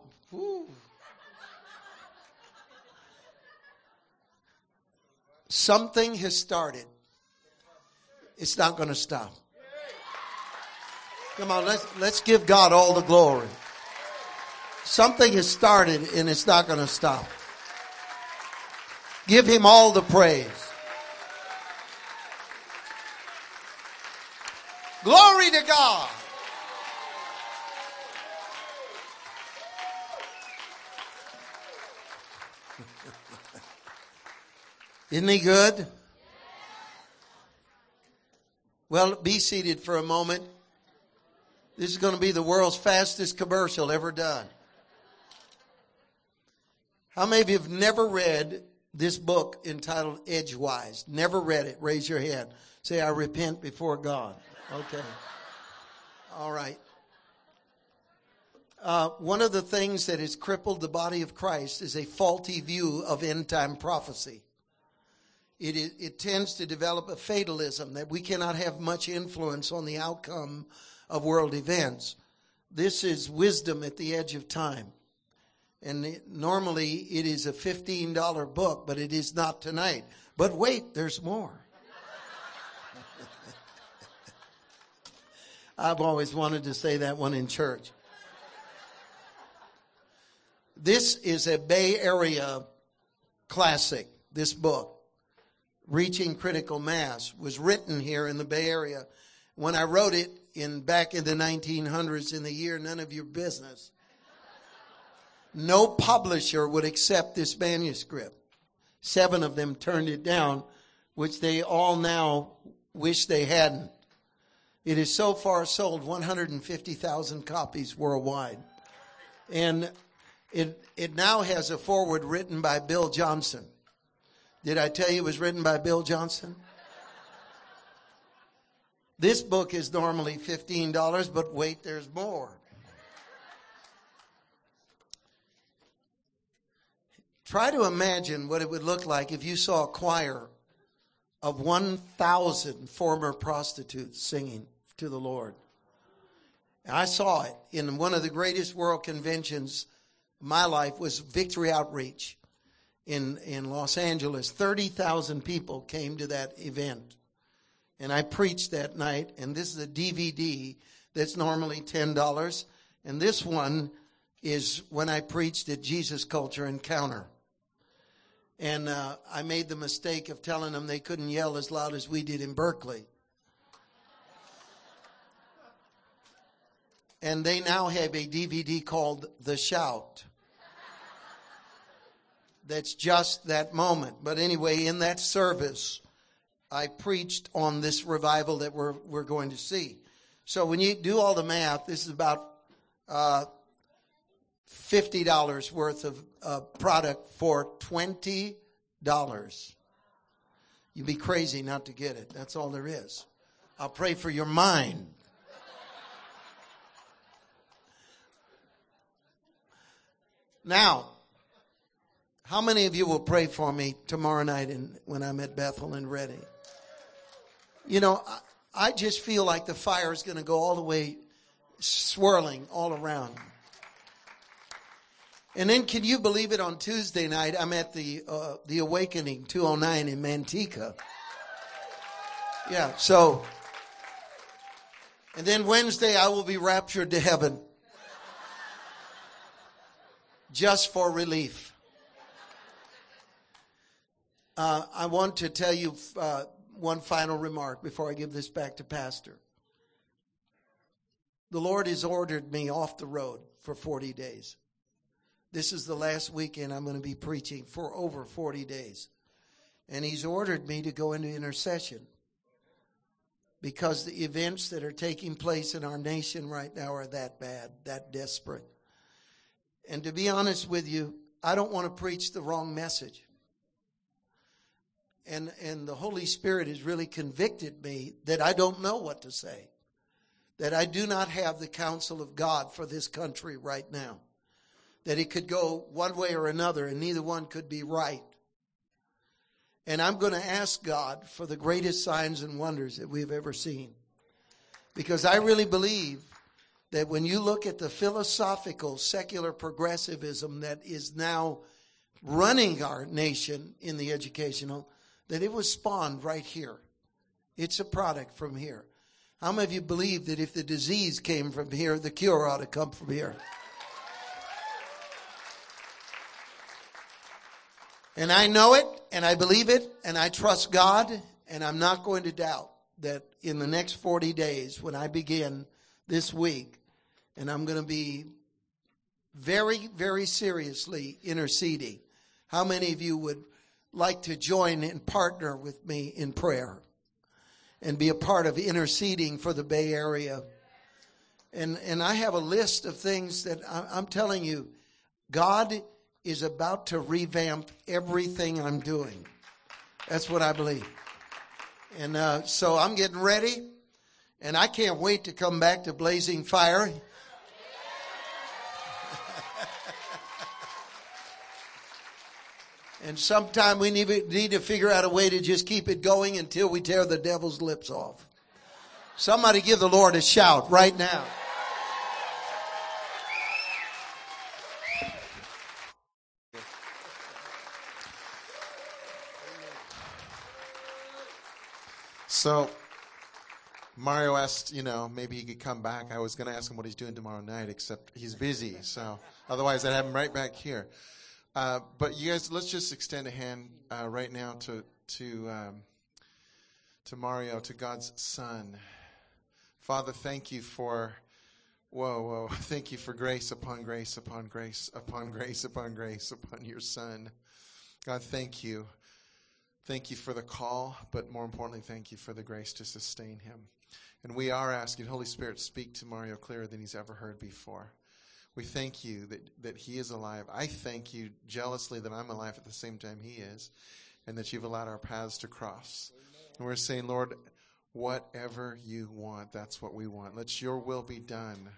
something has started. It's not going to stop. Come on, let's, let's give God all the glory. Something has started and it's not going to stop. Give him all the praise. Glory to God. Isn't he good? Well, be seated for a moment. This is going to be the world's fastest commercial ever done. How many of you have never read this book entitled Edgewise? Never read it? Raise your hand. Say, I repent before God. Okay. All right. Uh, one of the things that has crippled the body of Christ is a faulty view of end time prophecy. It, it, it tends to develop a fatalism that we cannot have much influence on the outcome of world events. This is wisdom at the edge of time. And it, normally it is a $15 book, but it is not tonight. But wait, there's more. I've always wanted to say that one in church. This is a Bay Area classic, this book. Reaching Critical Mass was written here in the Bay Area. When I wrote it, in back in the 1900s in the year none of your business. No publisher would accept this manuscript. Seven of them turned it down, which they all now wish they hadn't. It is so far sold 150,000 copies worldwide. And it, it now has a foreword written by Bill Johnson. Did I tell you it was written by Bill Johnson? This book is normally $15, but wait, there's more. Try to imagine what it would look like if you saw a choir of 1,000 former prostitutes singing to the Lord. I saw it in one of the greatest world conventions of my life was Victory Outreach in, in Los Angeles. 30,000 people came to that event. And I preached that night, and this is a DVD that's normally $10. And this one is when I preached at Jesus Culture Encounter. And uh, I made the mistake of telling them they couldn't yell as loud as we did in Berkeley. And they now have a DVD called The Shout. That's just that moment. But anyway, in that service, I preached on this revival that we're, we're going to see. So when you do all the math, this is about uh, $50 worth of uh, product for $20. You'd be crazy not to get it. That's all there is. I'll pray for your mind. Now, how many of you will pray for me tomorrow night in, when I'm at Bethel and Redding? You know, I, I just feel like the fire is going to go all the way swirling all around. And then, can you believe it? On Tuesday night, I'm at the uh, the Awakening 209 in Manteca. Yeah. So, and then Wednesday, I will be raptured to heaven, just for relief. Uh, I want to tell you uh, one final remark before I give this back to Pastor. The Lord has ordered me off the road for 40 days. This is the last weekend I'm going to be preaching for over 40 days. And He's ordered me to go into intercession because the events that are taking place in our nation right now are that bad, that desperate. And to be honest with you, I don't want to preach the wrong message. And, and the Holy Spirit has really convicted me that I don't know what to say. That I do not have the counsel of God for this country right now that it could go one way or another and neither one could be right. And I'm going to ask God for the greatest signs and wonders that we've ever seen. Because I really believe that when you look at the philosophical secular progressivism that is now running our nation in the educational, that it was spawned right here. It's a product from here. How many of you believe that if the disease came from here, the cure ought to come from here? And I know it, and I believe it, and I trust God, and I'm not going to doubt that in the next 40 days, when I begin this week, and I'm going to be very, very seriously interceding, how many of you would like to join and partner with me in prayer and be a part of interceding for the Bay Area? And, and I have a list of things that I'm telling you, God is about to revamp everything I'm doing. That's what I believe. And uh, so I'm getting ready, and I can't wait to come back to Blazing Fire. And sometime we need, need to figure out a way to just keep it going until we tear the devil's lips off. Somebody give the Lord a shout right now. So Mario asked, you know, maybe he could come back. I was going to ask him what he's doing tomorrow night, except he's busy. So otherwise, I'd have him right back here. Uh, but you guys, let's just extend a hand uh, right now to to um, to Mario, to God's Son. Father, thank you for. Whoa, whoa. Thank you for grace upon grace upon grace upon grace upon grace upon your Son. God, thank you Thank you for the call, but more importantly, thank you for the grace to sustain him. And we are asking, Holy Spirit, speak to Mario clearer than he's ever heard before. We thank you that, that he is alive. I thank you jealously that I'm alive at the same time he is, and that you've allowed our paths to cross. And we're saying, Lord, whatever you want, that's what we want. Let your will be done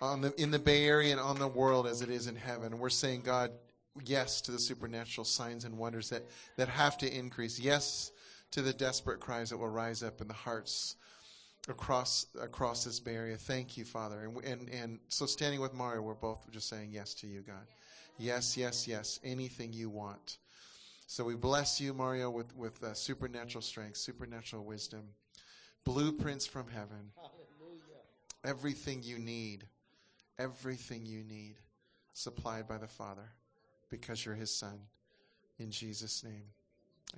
on the, in the Bay Area and on the world as it is in heaven. We're saying, God, yes to the supernatural signs and wonders that, that have to increase. Yes to the desperate cries that will rise up in the hearts across across this Bay Area. Thank you, Father. And, and, and so standing with Mario, we're both just saying yes to you, God. Yes, yes, yes. Anything you want. So we bless you, Mario, with, with uh, supernatural strength, supernatural wisdom, blueprints from heaven. Everything you need, everything you need, supplied by the Father because you're his son. In Jesus' name.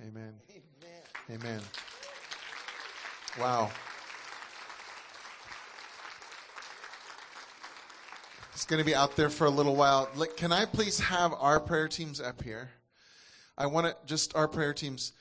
Amen. Amen. Amen. Wow. It's going to be out there for a little while. Can I please have our prayer teams up here? I want to just our prayer teams.